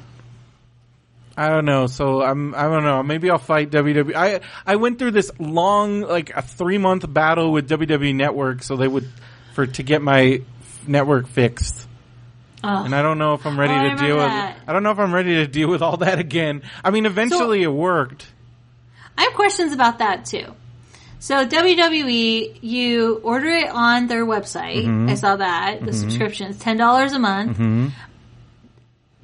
I don't know. So I'm, I don't know. Maybe I'll fight WWE. I, I went through this long, like a three month battle with WWE Network, so they would, for to get my network fixed. Oh. And I don't know if I'm ready Oh, to deal with. that. I don't know if I'm ready to deal with all that again. I mean, eventually it worked. I have questions about that too. So WWE, you order it on their website. Mm-hmm. I saw that the subscription is ten dollars a month.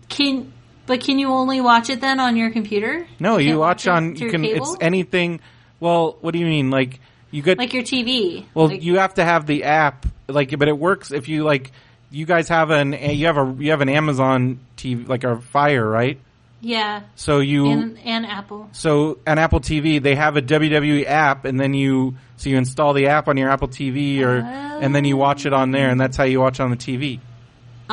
Can but can you only watch it then on your computer? No, you can't watch on. through You can. cable? It's anything. Well, what do you mean? Like you get. like your TV. well, Like- you have to have the app. Like, but it works if you like. You guys have an. You have a. You have an Amazon TV, like a Fire, right? yeah, So you. and and Apple. so on Apple TV, they have a WWE app, and then you. So you install the app on your Apple TV, or and then you oh. watch it on there, and that's how you watch on the TV.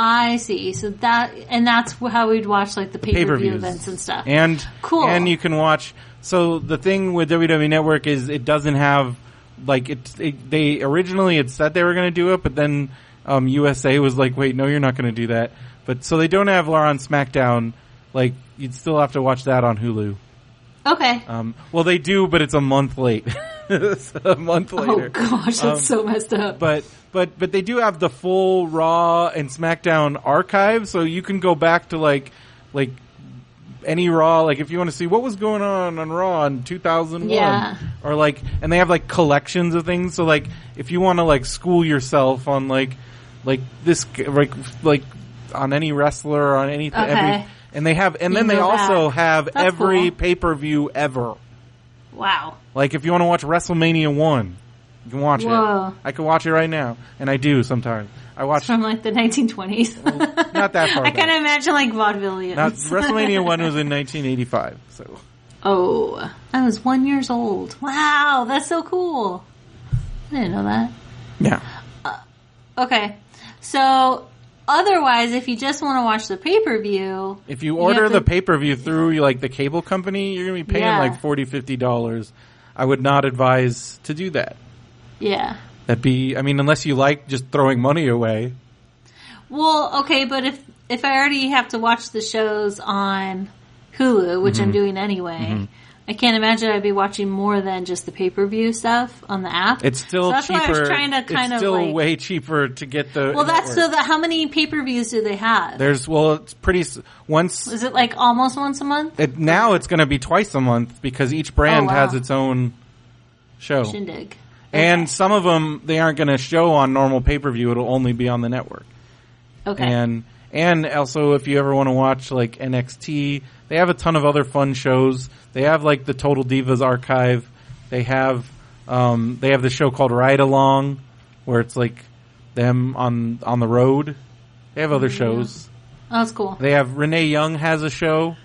I see. So that and that's how we'd watch like the pay per view events and stuff. and Cool. and you can watch so the thing with WWE Network is it doesn't have like it, it they originally had said they were going to do it but then um, USA was like wait no you're not going to do that but so they don't have Raw on SmackDown like you'd still have to watch that on Hulu okay. um, well they do but it's a month late a month later oh gosh, that's Um, so messed up. but but but they do have the full Raw and SmackDown archive, so you can go back to like like any Raw, like if you want to see what was going on on Raw in 2001, Yeah. or like, and they have like collections of things. So like, if you want to like school yourself on like like this like like on any wrestler or on anything, Okay. every, and they have, and You then they also have That's every cool. pay per view ever. Wow. Like if you want to watch WrestleMania one, you can watch Whoa. it. I can watch it right now, and I do sometimes. I watch From like the 1920s. not that far. I kind of imagine like vaudevillians. Not WrestleMania one was in 1985. So oh, I was one years old. Wow, that's so cool. I didn't know that. yeah, uh, Okay, so otherwise, if you just want to watch the pay per view, if you You order have the pay per view through like the cable company, you're gonna be paying Yeah. like 40 50 dollars. I would not advise to do that. yeah. That'd be, I mean, unless you like just throwing money away. Well, okay, but if if I already have to watch the shows on Hulu, which Mm-hmm. I'm doing anyway, I can't imagine I'd be watching more than just the pay per view stuff on the app. It's still So that's cheaper. why I was trying to kind it's of still like. way cheaper to get the. well, that's so that how many pay per views do they have? There's well, it's pretty. Once Is it like almost once a month? it, now, it's going to be twice a month because each brand Oh, wow. has its own show. Shindig. And some of them they aren't going to show on normal pay per view. It'll only be on the network. Okay. And and also if you ever want to watch like NXT, they have a ton of other fun shows. They have like the Total Divas archive. They have um, they have the show called Ride Along, where it's like them on on the road. They have other shows. oh, that's cool. They have Renee Young has a show,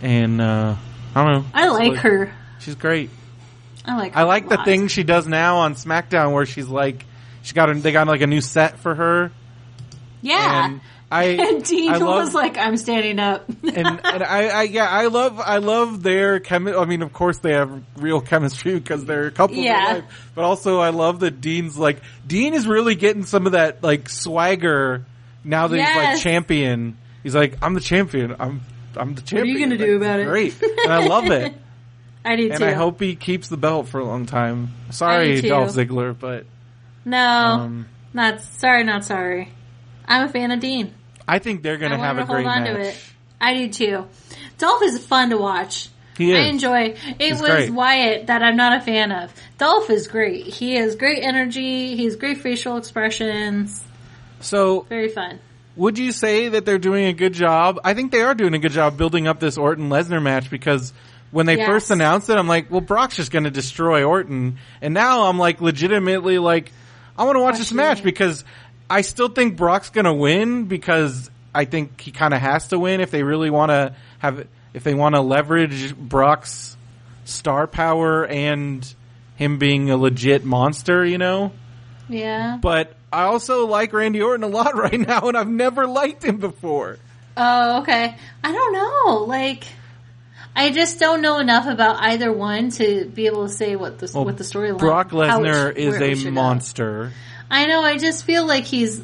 and uh, I don't know. I like her. She's great. I like. Her I like the lot. thing she does now on SmackDown where she's like, she got a, they got like a new set for her, Yeah. and I And Dean I love, was like, "I'm standing up." and, and I, I yeah I love I love their chemi- I mean of course they have real chemistry because they're a couple Yeah. but also I love that Dean's like Dean is really getting some of that like swagger now that he's like champion. He's like I'm the champion. I'm I'm the champion." What are you gonna do about it? Great, and I love it. I do And too. I hope he keeps the belt for a long time. Sorry. Dolph Ziggler, but no, um, not sorry, not sorry. I'm a fan of Dean. I think they're going to have a great hold on match. to it. I do too. Dolph is fun to watch. He is. I enjoy. It He's was great. Wyatt that I'm not a fan of. Dolph is great. He has great energy. He has great facial expressions. So, Very fun. would you say that they're doing a good job? I think they are doing a good job building up this Orton Lesnar match because when they Yes. first announced it, I'm like, well, Brock's just going to destroy Orton, and now I'm like, legitimately, like, I want to watch this match it. because I still think Brock's going to win because I think he kind of has to win if they really want to have if they want to leverage Brock's star power and him being a legit monster, you know. Yeah. But I also like Randy Orton a lot right now, and I've never liked him before. Oh, okay. I don't know. Like, I just don't know enough about either one to be able to say what the what the storyline. Brock Lesnar is a monster. go. I know. I just feel like he's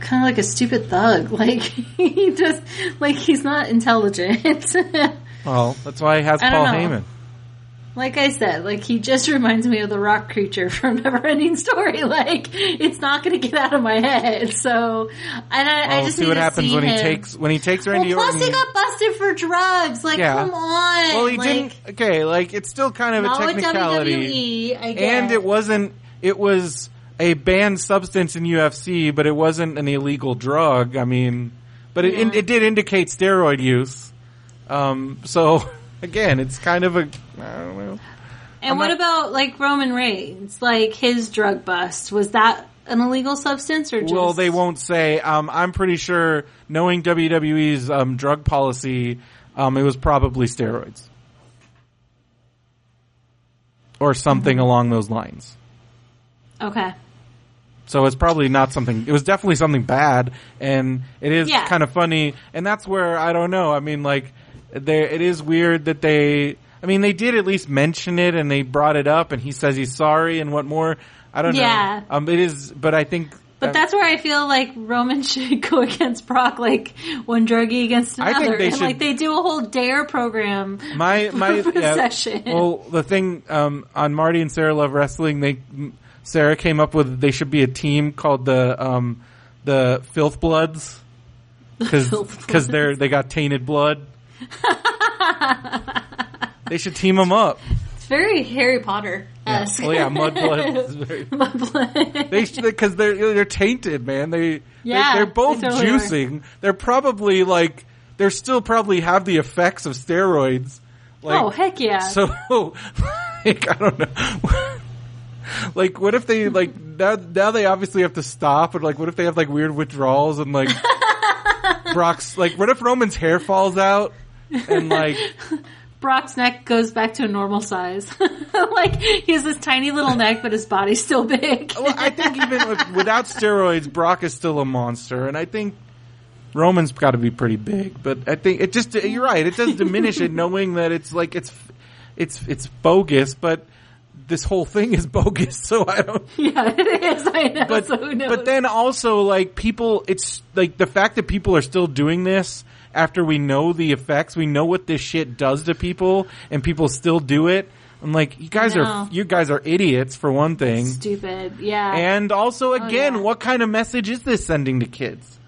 kind of like a stupid thug. Like he just like he's not intelligent. Well, that's why he has Paul know. Heyman. like I said, like he just reminds me of the rock creature from Neverending Story. Like it's not going to get out of my head. So, and I, I just see what to happens see when he takes when he takes Well, Randy plus Orton. he got busted for drugs. Like, Yeah. come on. well, he like, didn't. Okay, like it's still kind of a technicality, WWE, I guess. and it wasn't. It was a banned substance in UFC, but it wasn't an illegal drug. I mean, but it Yeah. it did indicate steroid use. Um, so again, it's kind of a I don't know. And I'm what not- about like Roman Reigns? Like his drug bust was that an illegal substance or just? Well, they won't say. Um, I'm pretty sure, knowing WWE's um, drug policy, um, it was probably steroids or something Mm-hmm. along those lines. Okay. So it's probably not something. It was definitely something bad, and it is Yeah. kind of funny. And that's where I don't know. I mean, like, there it is weird that they. I mean, they did at least mention it, and they brought it up, and he says he's sorry, and what more? I don't Yeah. know. Um, it is, but I think. But that's where I feel like Roman should go against Brock, like one druggie against I another, think they and should- like they do a whole dare program. my my yeah, session. well the thing um, on Marty and Sarah Love Wrestling they Sarah came up with they should be a team called the um, the Filth Bloods because they're they got tainted blood. they should team them up. It's very Harry Potter esque. Well, yeah, Mudblood. is very- Mudblood. They because they're they're tainted, man. They Yeah, they, are both they totally are. juicing. They're probably like they're still probably have the effects of steroids. Like, oh heck yeah! So, like, I don't know. like, what if they like now? Now they obviously have to stop, and like, what if they have like weird withdrawals and like Brock's like, what if Roman's hair falls out and like, Brock's neck goes back to a normal size. like he has this tiny little neck, but his body's still big. well, I think even with, without steroids, Brock is still a monster, and I think. Roman's got to be pretty big, but I think it just, you're right, it does diminish it knowing that it's like, it's, it's, it's bogus, but this whole thing is bogus, so I don't, yeah, it is. I know. but so who knows? but then also like people it's like the fact that people are still doing this after we know the effects we know what this shit does to people and people still do it i'm like you guys are you guys are idiots for one thing stupid. Yeah, and also oh, again Oh, yeah. what kind of message is this sending to kids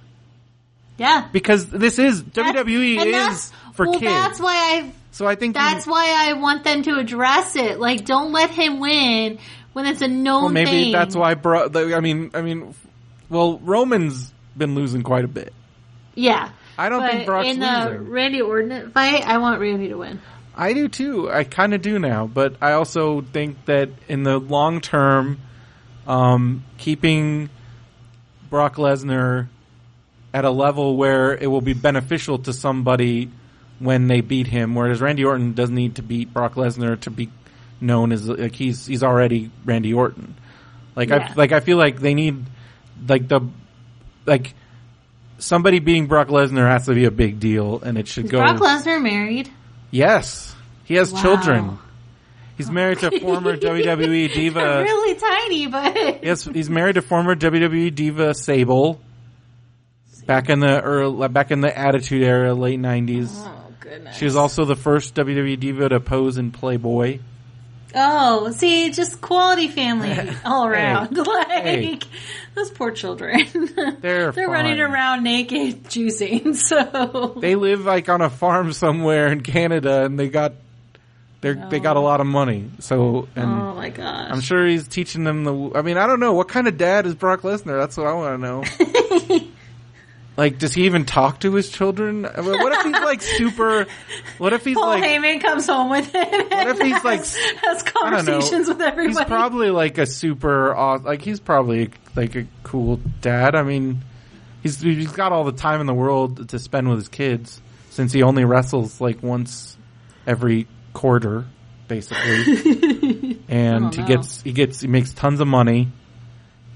yeah. because this is That's- wwe is for well, kids That's why I. so i think That's why I want them to address it. Like, don't let him win when it's a known well, maybe thing. that's why bro i mean i mean well roman's been losing quite a bit Yeah. I don't think Brock's in the losing. Randy Orton fight, I want Randy to win. I do too. I kind of do now, but I also think that in the long term, um, keeping Brock Lesnar at a level where it will be beneficial to somebody when they beat him, whereas Randy Orton doesn't need to beat Brock Lesnar to be known as like he's he's already Randy Orton. Like Yeah. I like I feel like they need like the like somebody beating Brock Lesnar has to be a big deal, and it should Is go. Brock Lesnar married? Yes, he has Wow. children. He's married to former WWE diva. really tiny, but Yes, he's married to former WWE diva Sable. Back in the early, back in the Attitude Era, late nineties. oh goodness. She was also the first WWE diva to pose in Playboy. Oh, see, just quality family all around. like Hey. those poor children. They're They're running around naked juicing. So They live like on a farm somewhere in Canada, and they got they are they got a oh. lot of money. So and Oh my gosh. I'm sure he's teaching them the. I mean, I don't know what kind of dad is Brock Lesnar. That's what I want to know. Like, does he even talk to his children? I mean, what if he's like super? What if he's like? Paul like? Heyman comes home with him. What if he's, like, has don't know. conversations with everybody? He's probably like a super. Like he's probably like a cool dad. I mean, he's he's got all the time in the world to spend with his kids since he only wrestles like once every quarter, basically. and he gets he gets he makes tons of money.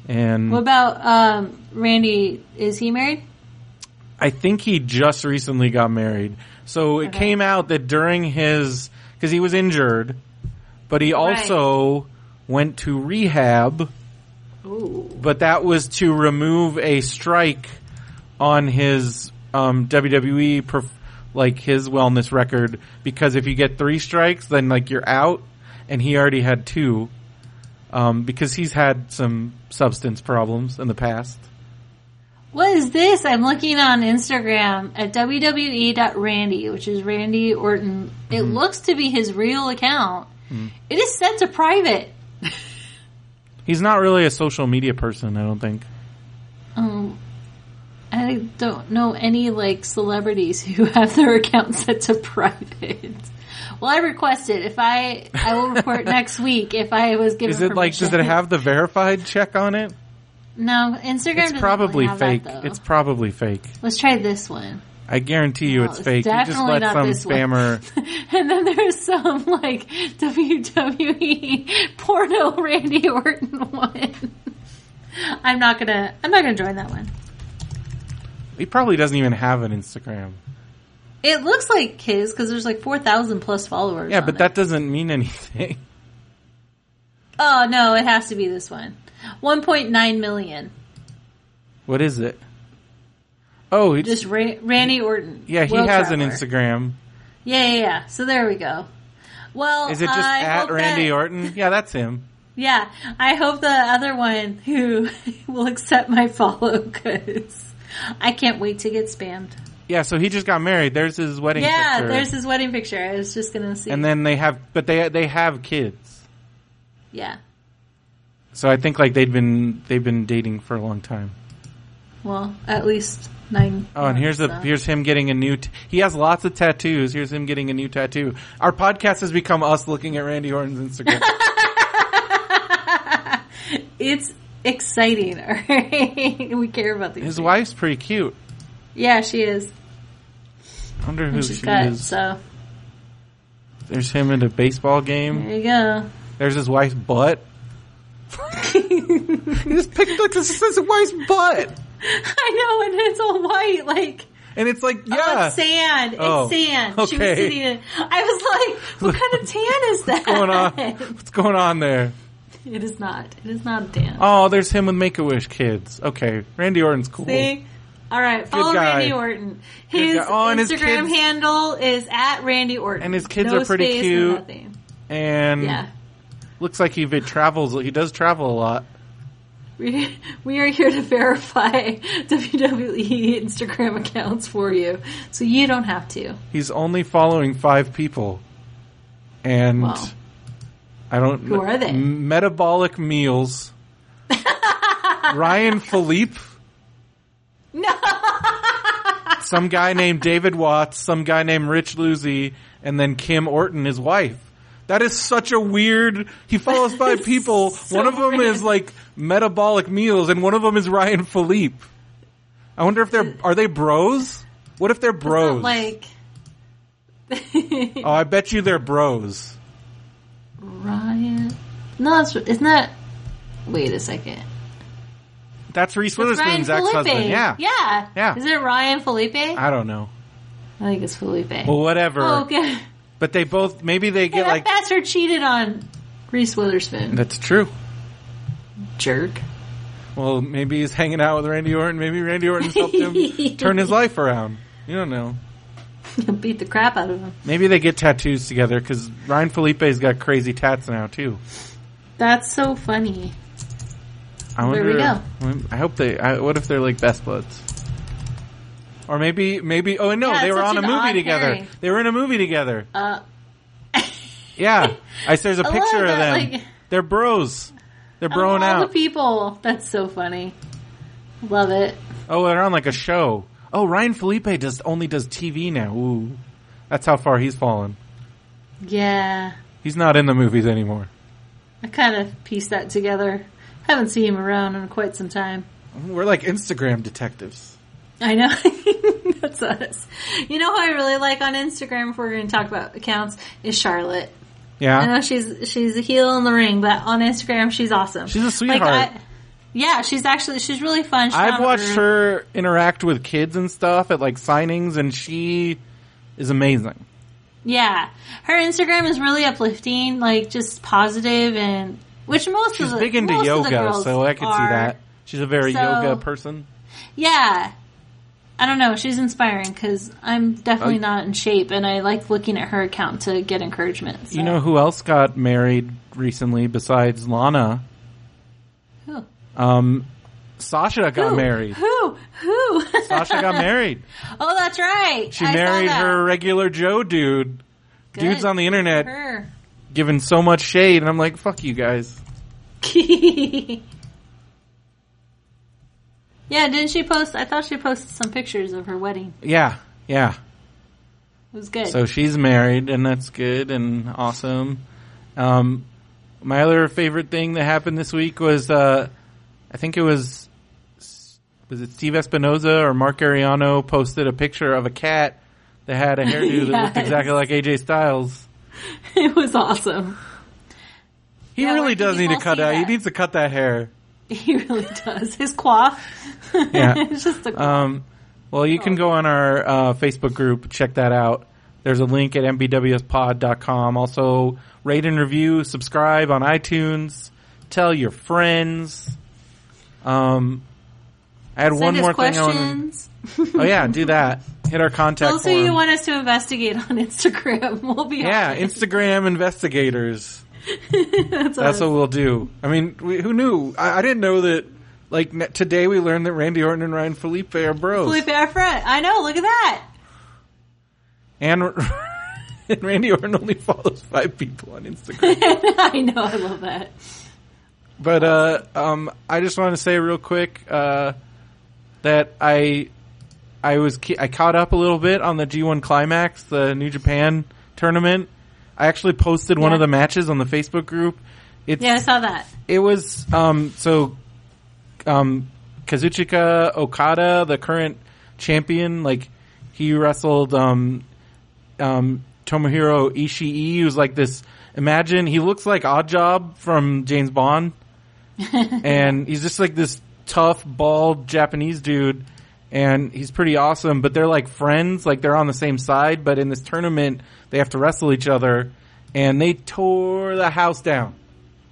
And What about um, Randy? Is he married? I think he just recently got married. So it Okay. came out that during his, cause he was injured, but he also went to rehab, Ooh. but that was to remove a strike on his, um, WWE, perf- like his wellness record, because if you get three strikes, then like you're out, and he already had two, um, because he's had some substance problems in the past. What is this? I'm looking on Instagram at wwe.randy, which is Randy Orton. It Mm-hmm. looks to be his real account. It is set to private. He's not really a social media person, I don't think. Um, I don't know any like celebrities who have their account set to private. Well, I requested it. if I I will report next week if I was given. Is it like, does it have the verified check on it? No, Instagram. It's doesn't probably fake. That, it's probably fake. Let's try this one. I guarantee you No, it's it's fake. You just let not some spammer. And then there's some like WWE porno Randy Orton one. I'm not gonna. I'm not gonna join that one. He probably doesn't even have an Instagram. It looks like his because there's like four thousand plus followers. Yeah, but it. that doesn't mean anything. Oh no, it has to be this one. 1.9 million. What is it? Oh, it's, Just Ra- Randy Orton. yeah, he World has an Instagram. Yeah, yeah, yeah. So there we go. Well, Is it just I at Randy that- Orton? Yeah, that's him. Yeah, I hope the other one who will accept my follow because I can't wait to get spammed. Yeah, so he just got married. There's his wedding picture. Yeah, picture. there's his wedding picture. I was just gonna see. and then they have, but they they have kids. yeah. So I think like they've been they've been dating for a long time. Well, at least nine. Oh, and here's the so. here's him getting a new. T- he has lots of tattoos. Here's him getting a new tattoo. Our podcast has become us looking at Randy Orton's Instagram. It's exciting. All right, we care about these. His things. wife's pretty cute. Yeah, she is. I wonder who And she's she got is. so. There's him at a baseball game. There you go. There's his wife's butt. He just picked up his, his wife's butt, I know, and it's all white, like and it's like uh, oh, yeah, it's sand. Oh, it's sand. She was okay. sitting in. I was like, what kind of tan is that? What's going on? What's going on there? It is not. It is not a tan. Oh, there's him with Make a Wish kids. Okay, Randy Orton's cool. See? All right, follow. Randy Orton. His. Oh, and his Instagram handle is at Randy Orton. And his kids No are pretty space, cute. nothing. And Yeah. Looks like he travels. He does travel a lot. We, we are here to verify WWE Instagram accounts for you, so you don't have to. He's only following five people, and Wow. I don't. Who are they? Metabolic Meals. Ryan Phillippe. No. Some guy named David Watts. Some guy named Rich Lucy, and then Kim Orton, his wife. That is such a weird. He follows five people. So one of them is like Metabolic Meals, and one of them is Ryan Phillippe. I wonder if they're hmm. are they bros? What if they're bros? like oh, I bet you they're bros. Ryan. No, it's, isn't? Wait a second. That's Reese Witherspoon's ex-husband. Yeah. yeah, Yeah. Is it Ryan Felipe? I, I don't know. I think it's Felipe. Well, whatever. oh, okay. But they both maybe they Hey, get that like bastard cheated on Reese Witherspoon. that's true. jerk. Well, maybe he's hanging out with Randy Orton. Maybe Randy Orton's helped him turn his life around. You don't know. Beat the crap out of him. Maybe they get tattoos together because Ryan Felipe's got crazy tats now too. That's so funny. I There wonder. we go. I hope they. I, what if they're like best buds? Or maybe, maybe. Oh no, Yeah, they were on a movie together. pairing. They were in a movie together. Uh, Yeah, I there's a picture of that, them. like- They're bros. They're broing out. the people. That's so funny. Love it. Oh, they're on like a show. Oh, Ryan Felipe does only does TV now. Ooh, that's how far he's fallen. Yeah. He's not in the movies anymore. I kind of pieced that together. Haven't seen him around in quite some time. We're like Instagram detectives. I know. That's us. You know who I really like on Instagram if we're going to talk about accounts is Charlotte. Yeah. I know she's she's a heel in the ring, but on Instagram she's awesome. She's a Like, sweetheart. I- yeah, she's actually she's really fun. I've watched her interact with kids and stuff at like signings, and she is amazing. Yeah, her Instagram is really uplifting, like just positive and which most She's of the big into most of the yoga, so I could see that. She's a very So- yoga person. Yeah. I don't know. She's inspiring because I'm definitely Oh. not in shape, and I like looking at her account to get encouragement. so- You know who else got married recently besides Lana? Who? Um, Sasha got Who? married. Who? Who? Sasha got married. oh, that's right. She I saw married that. her regular Joe dude. Good Dudes on the internet Her. giving so much shade, and I'm like, fuck you guys. yeah, didn't she post? I thought she posted some pictures of her wedding. Yeah, yeah. It was good. So she's married, and that's good and awesome. Um, my other favorite thing that happened this week was, uh, I think it was, was it Steve Espinoza or Mark Ariano posted a picture of a cat that had a hairdo that looked exactly like AJ Styles. it was awesome. He Yeah, really does need to cut out. He needs to cut that hair. He really does. His quaff. Yeah. it's just a Um, well, you can go on our uh, Facebook group, check that out. There's a link at mbwspod.com. Also, rate and review, subscribe on iTunes, tell your friends. Um, I had Send one more thing I questions. Oh yeah, do that. Hit our contact us who form. you want us to investigate on Instagram. We'll be yeah, on it. Instagram investigators. That's, That's what we'll do. I mean, we, who knew? I, I didn't know that. Like ne- today, we learned that Randy Orton and Ryan Phillippe are bros. Phillippe our friend. I know. Look at that. And, and Randy Orton only follows five people on Instagram. I know. I love that. but uh, um, I just want to say real quick uh, that I I was ki- I caught up a little bit on the G1 Climax, the New Japan tournament. I actually posted one Yeah. of the matches on the Facebook group. It's Yeah, I saw that. it was um so um Kazuchika Okada, the current champion, like he wrestled um um Tomohiro Ishii, who's like this imagine he looks like Oddjob from James Bond. and he's just like this tough, bald Japanese dude and he's pretty awesome, but they're like friends, like they're on the same side, but in this tournament they have to wrestle each other and they tore the house down.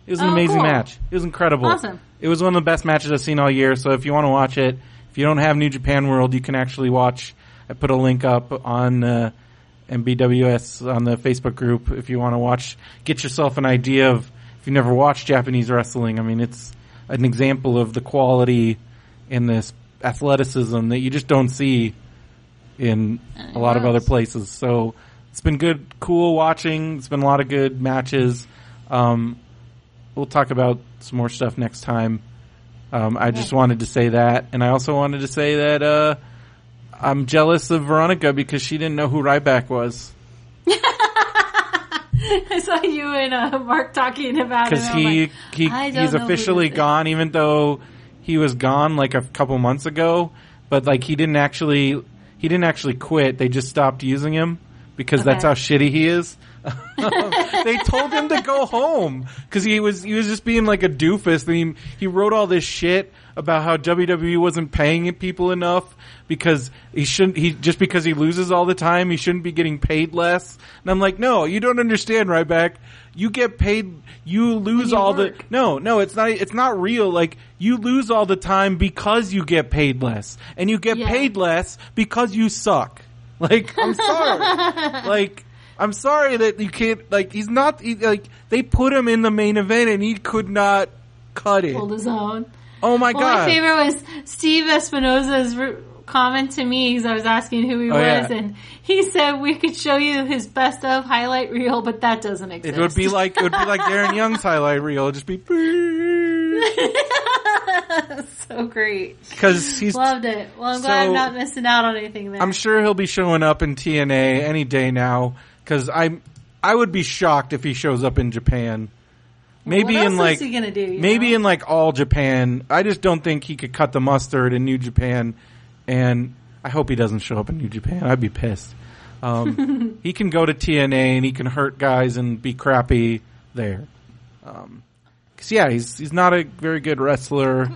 It was an Oh, amazing cool. match. It was incredible. Awesome. It was one of the best matches I've seen all year. So if you want to watch it, if you don't have New Japan World, you can actually watch. I put a link up on uh, MBWS on the Facebook group if you want to watch. Get yourself an idea of if you never watched Japanese wrestling. I mean, it's an example of the quality in this athleticism that you just don't see in a lot of other places. So it's been good, cool watching. It's been a lot of good matches. Um, we'll talk about some more stuff next time. Um, I just wanted to say that, and I also wanted to say that uh, I'm jealous of Veronica because she didn't know who Ryback was I saw you and uh, Mark talking about it. because I'm he like, he I don't he's know who officially this is. gone, even though he was gone like a couple months ago. But like he didn't actually he didn't actually quit. They just stopped using him because that's how shitty he is. they told him to go home because he was he was just being like a doofus. I mean, he wrote all this shit about how WWE wasn't paying people enough because he shouldn't. He just because he loses all the time, he shouldn't be getting paid less. And I'm like, no, you don't understand, Ryback. You get paid. You lose you all work. the. No, no, it's not. It's not real. Like you lose all the time because you get paid less, and you get Yeah. paid less because you suck. Like I'm sorry. like I'm sorry that you can't. Like he's not. He, like they put him in the main event and he could not cut it. Hold his own. Oh my Well, god. my favorite was Steve Espinosa's comment to me because I was asking who he Oh, was, yeah. and he said we could show you his best of highlight reel, but that doesn't exist. It would be like it would be like Darren Young's highlight reel. It'd just be so great. because he's. Loved it. Well, I'm glad I'm not missing out on anything there. I'm sure he'll be showing up in TNA any day now. Because I'm. I would be shocked if he shows up in Japan. Maybe in like he gonna do? maybe know? in like all Japan. I just don't think he could cut the mustard in New Japan, and I hope he doesn't show up in New Japan. I'd be pissed. Um, he can go to TNA and he can hurt guys and be crappy there. Um 'cause yeah, he's he's not a very good wrestler,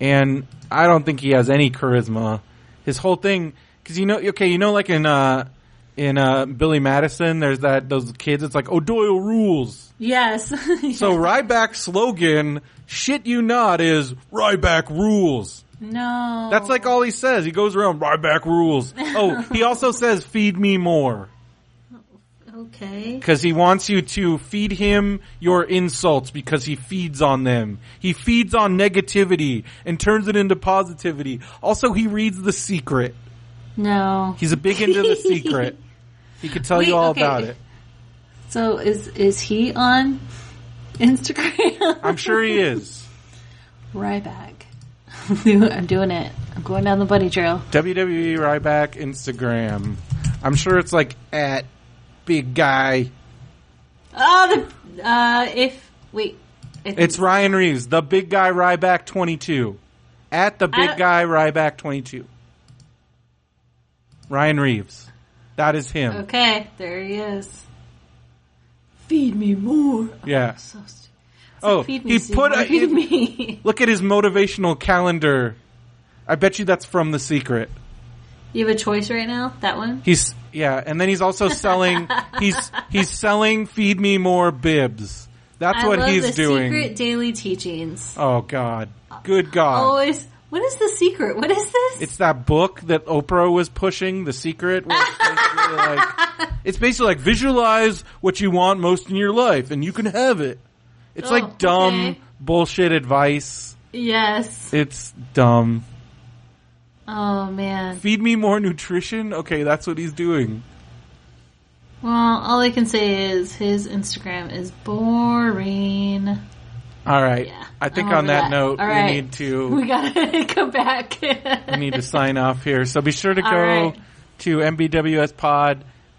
and I don't think he has any charisma. His whole thing, because you know, okay, you know, like in uh in uh Billy Madison, there's that those kids. It's like O'Doyle rules. yes. So Ryback's slogan, "Shit you not," is Ryback rules. No, That's like all he says. He goes around Ryback rules. Oh, he also says "Feed me more" okay. because he wants you to feed him your insults because he feeds on them. He feeds on negativity and turns it into positivity. Also, he reads The Secret. No. He's a big into The Secret. He could tell Wait, you all okay. about it. So is is he on Instagram? I'm sure he is. Ryback. I'm doing it. I'm going down the bunny trail. WWE Ryback Instagram. I'm sure it's like at big guy. Oh, the uh, if wait, if It's Ryan Reeves, the big guy Ryback 22. At the big guy Ryback 22. Ryan Reeves. That is him. okay. There he is. Feed me more. Yeah. So stu- Oh, Feed me, he Steve, put a, feed me. look at his motivational calendar. I bet you that's from The Secret. You have a choice right now. That one. He's yeah, and then he's also selling. he's he's selling feed me more bibs. That's I what he's the doing. secret daily teachings. Oh God, good God! Always. What is the secret? What is this? It's that book that Oprah was pushing, The Secret. It's, basically like, it's basically like visualize what you want most in your life, and you can have it. It's Oh, like dumb okay. bullshit advice. yes. It's dumb. Oh man. Feed me more nutrition. Okay, that's what he's doing. Well, all I can say is his Instagram is boring. All right. Yeah, I think I'm on that, that. note, All we right. need to We gotta come back. we need to sign off here. So be sure to go right. to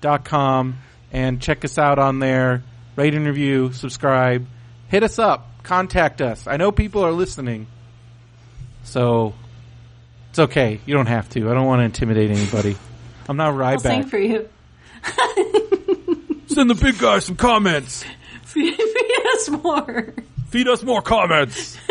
mbwspod.com and check us out on there. Rate and review, subscribe, hit us up, contact us. I know people are listening. So it's okay. You don't have to. I don't want to intimidate anybody. I'm not Ryback. I'll sing for you. Send the big guy some comments. Feed us more. Feed us more comments.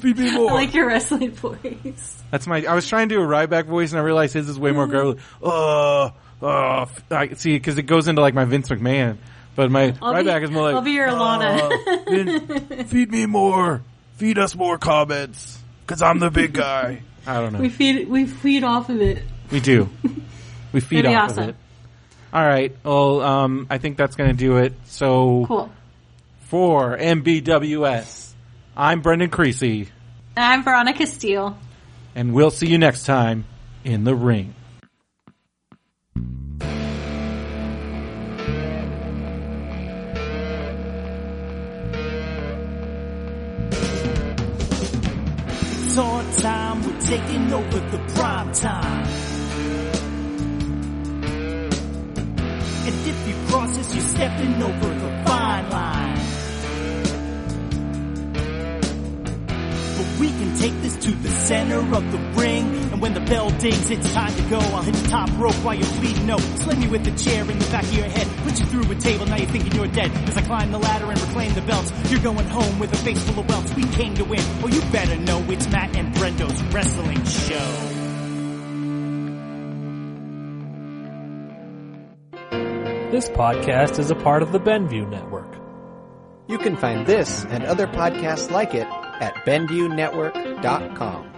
Feed me more. I like your wrestling voice. That's my. I was trying to do a Ryback voice, and I realized his is way more girly. Uh, uh, I see because it goes into like my Vince McMahon, but my I'll Ryback be, is more like. I'll be your Alana. "Uh, feed me more. Feed us more comments, because I'm the big guy. I don't know. we feed we feed off of it. We do. We feed That'd off awesome. of it. All right. Well, um, I think that's going to do it. So Cool. for MBWS, I'm Brendan Creasy, And I'm Veronica Steele. and we'll see you next time in the ring. It's time, we're taking over the prime time. And if you cross us, you're stepping over the fine line. We can take this to the center of the ring. And when the bell dings, it's time to go. I'll hit the top rope while you're bleeding out. Slam you with a chair in the back of your head. Put you through a table, now you're thinking you're dead. As I climb the ladder and reclaim the belts. You're going home with a face full of welts. We came to win. Oh, you better know it's Matt and Brendo's wrestling show. This podcast is a part of the Benview Network. You can find this and other podcasts like it at BenviewNetwork.com.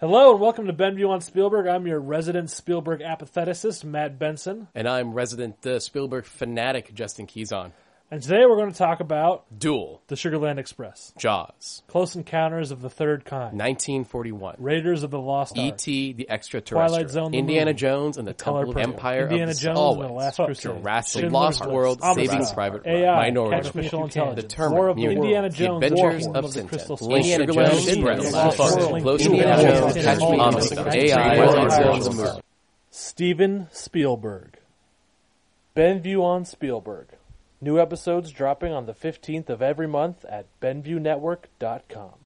Hello and welcome to Benview on Spielberg. I'm your resident Spielberg apatheticist, Matt Benson. And I'm resident uh, Spielberg fanatic Justin Keyson. And today we're going to talk about Duel, The Sugarland Express, Jaws, Close Encounters of the Third Kind, 1941, Raiders of the Lost Ark, E.T. the Extraterrestrial, Twilight Zone, the Indiana movie, Jones and the, Color Temple of Empire Indiana of the Jones Always, and the Last Crusade, Jurassic Schindler's Lost List, World, Omnibus, Saving Private AI, Ryan, Minority. Report, Intelligence, Determined, War of the Mutant, Indiana Jones, The Adventures War of of the Skull, Indiana Jones, Express, World, World, Close Indiana Jones, Catch Me Indiana If Jones, You Can, AI, Indiana Indiana Jones, Jones, the movie. Steven Spielberg. Benview on Spielberg. New episodes dropping on the 15th of every month at BenviewNetwork.com.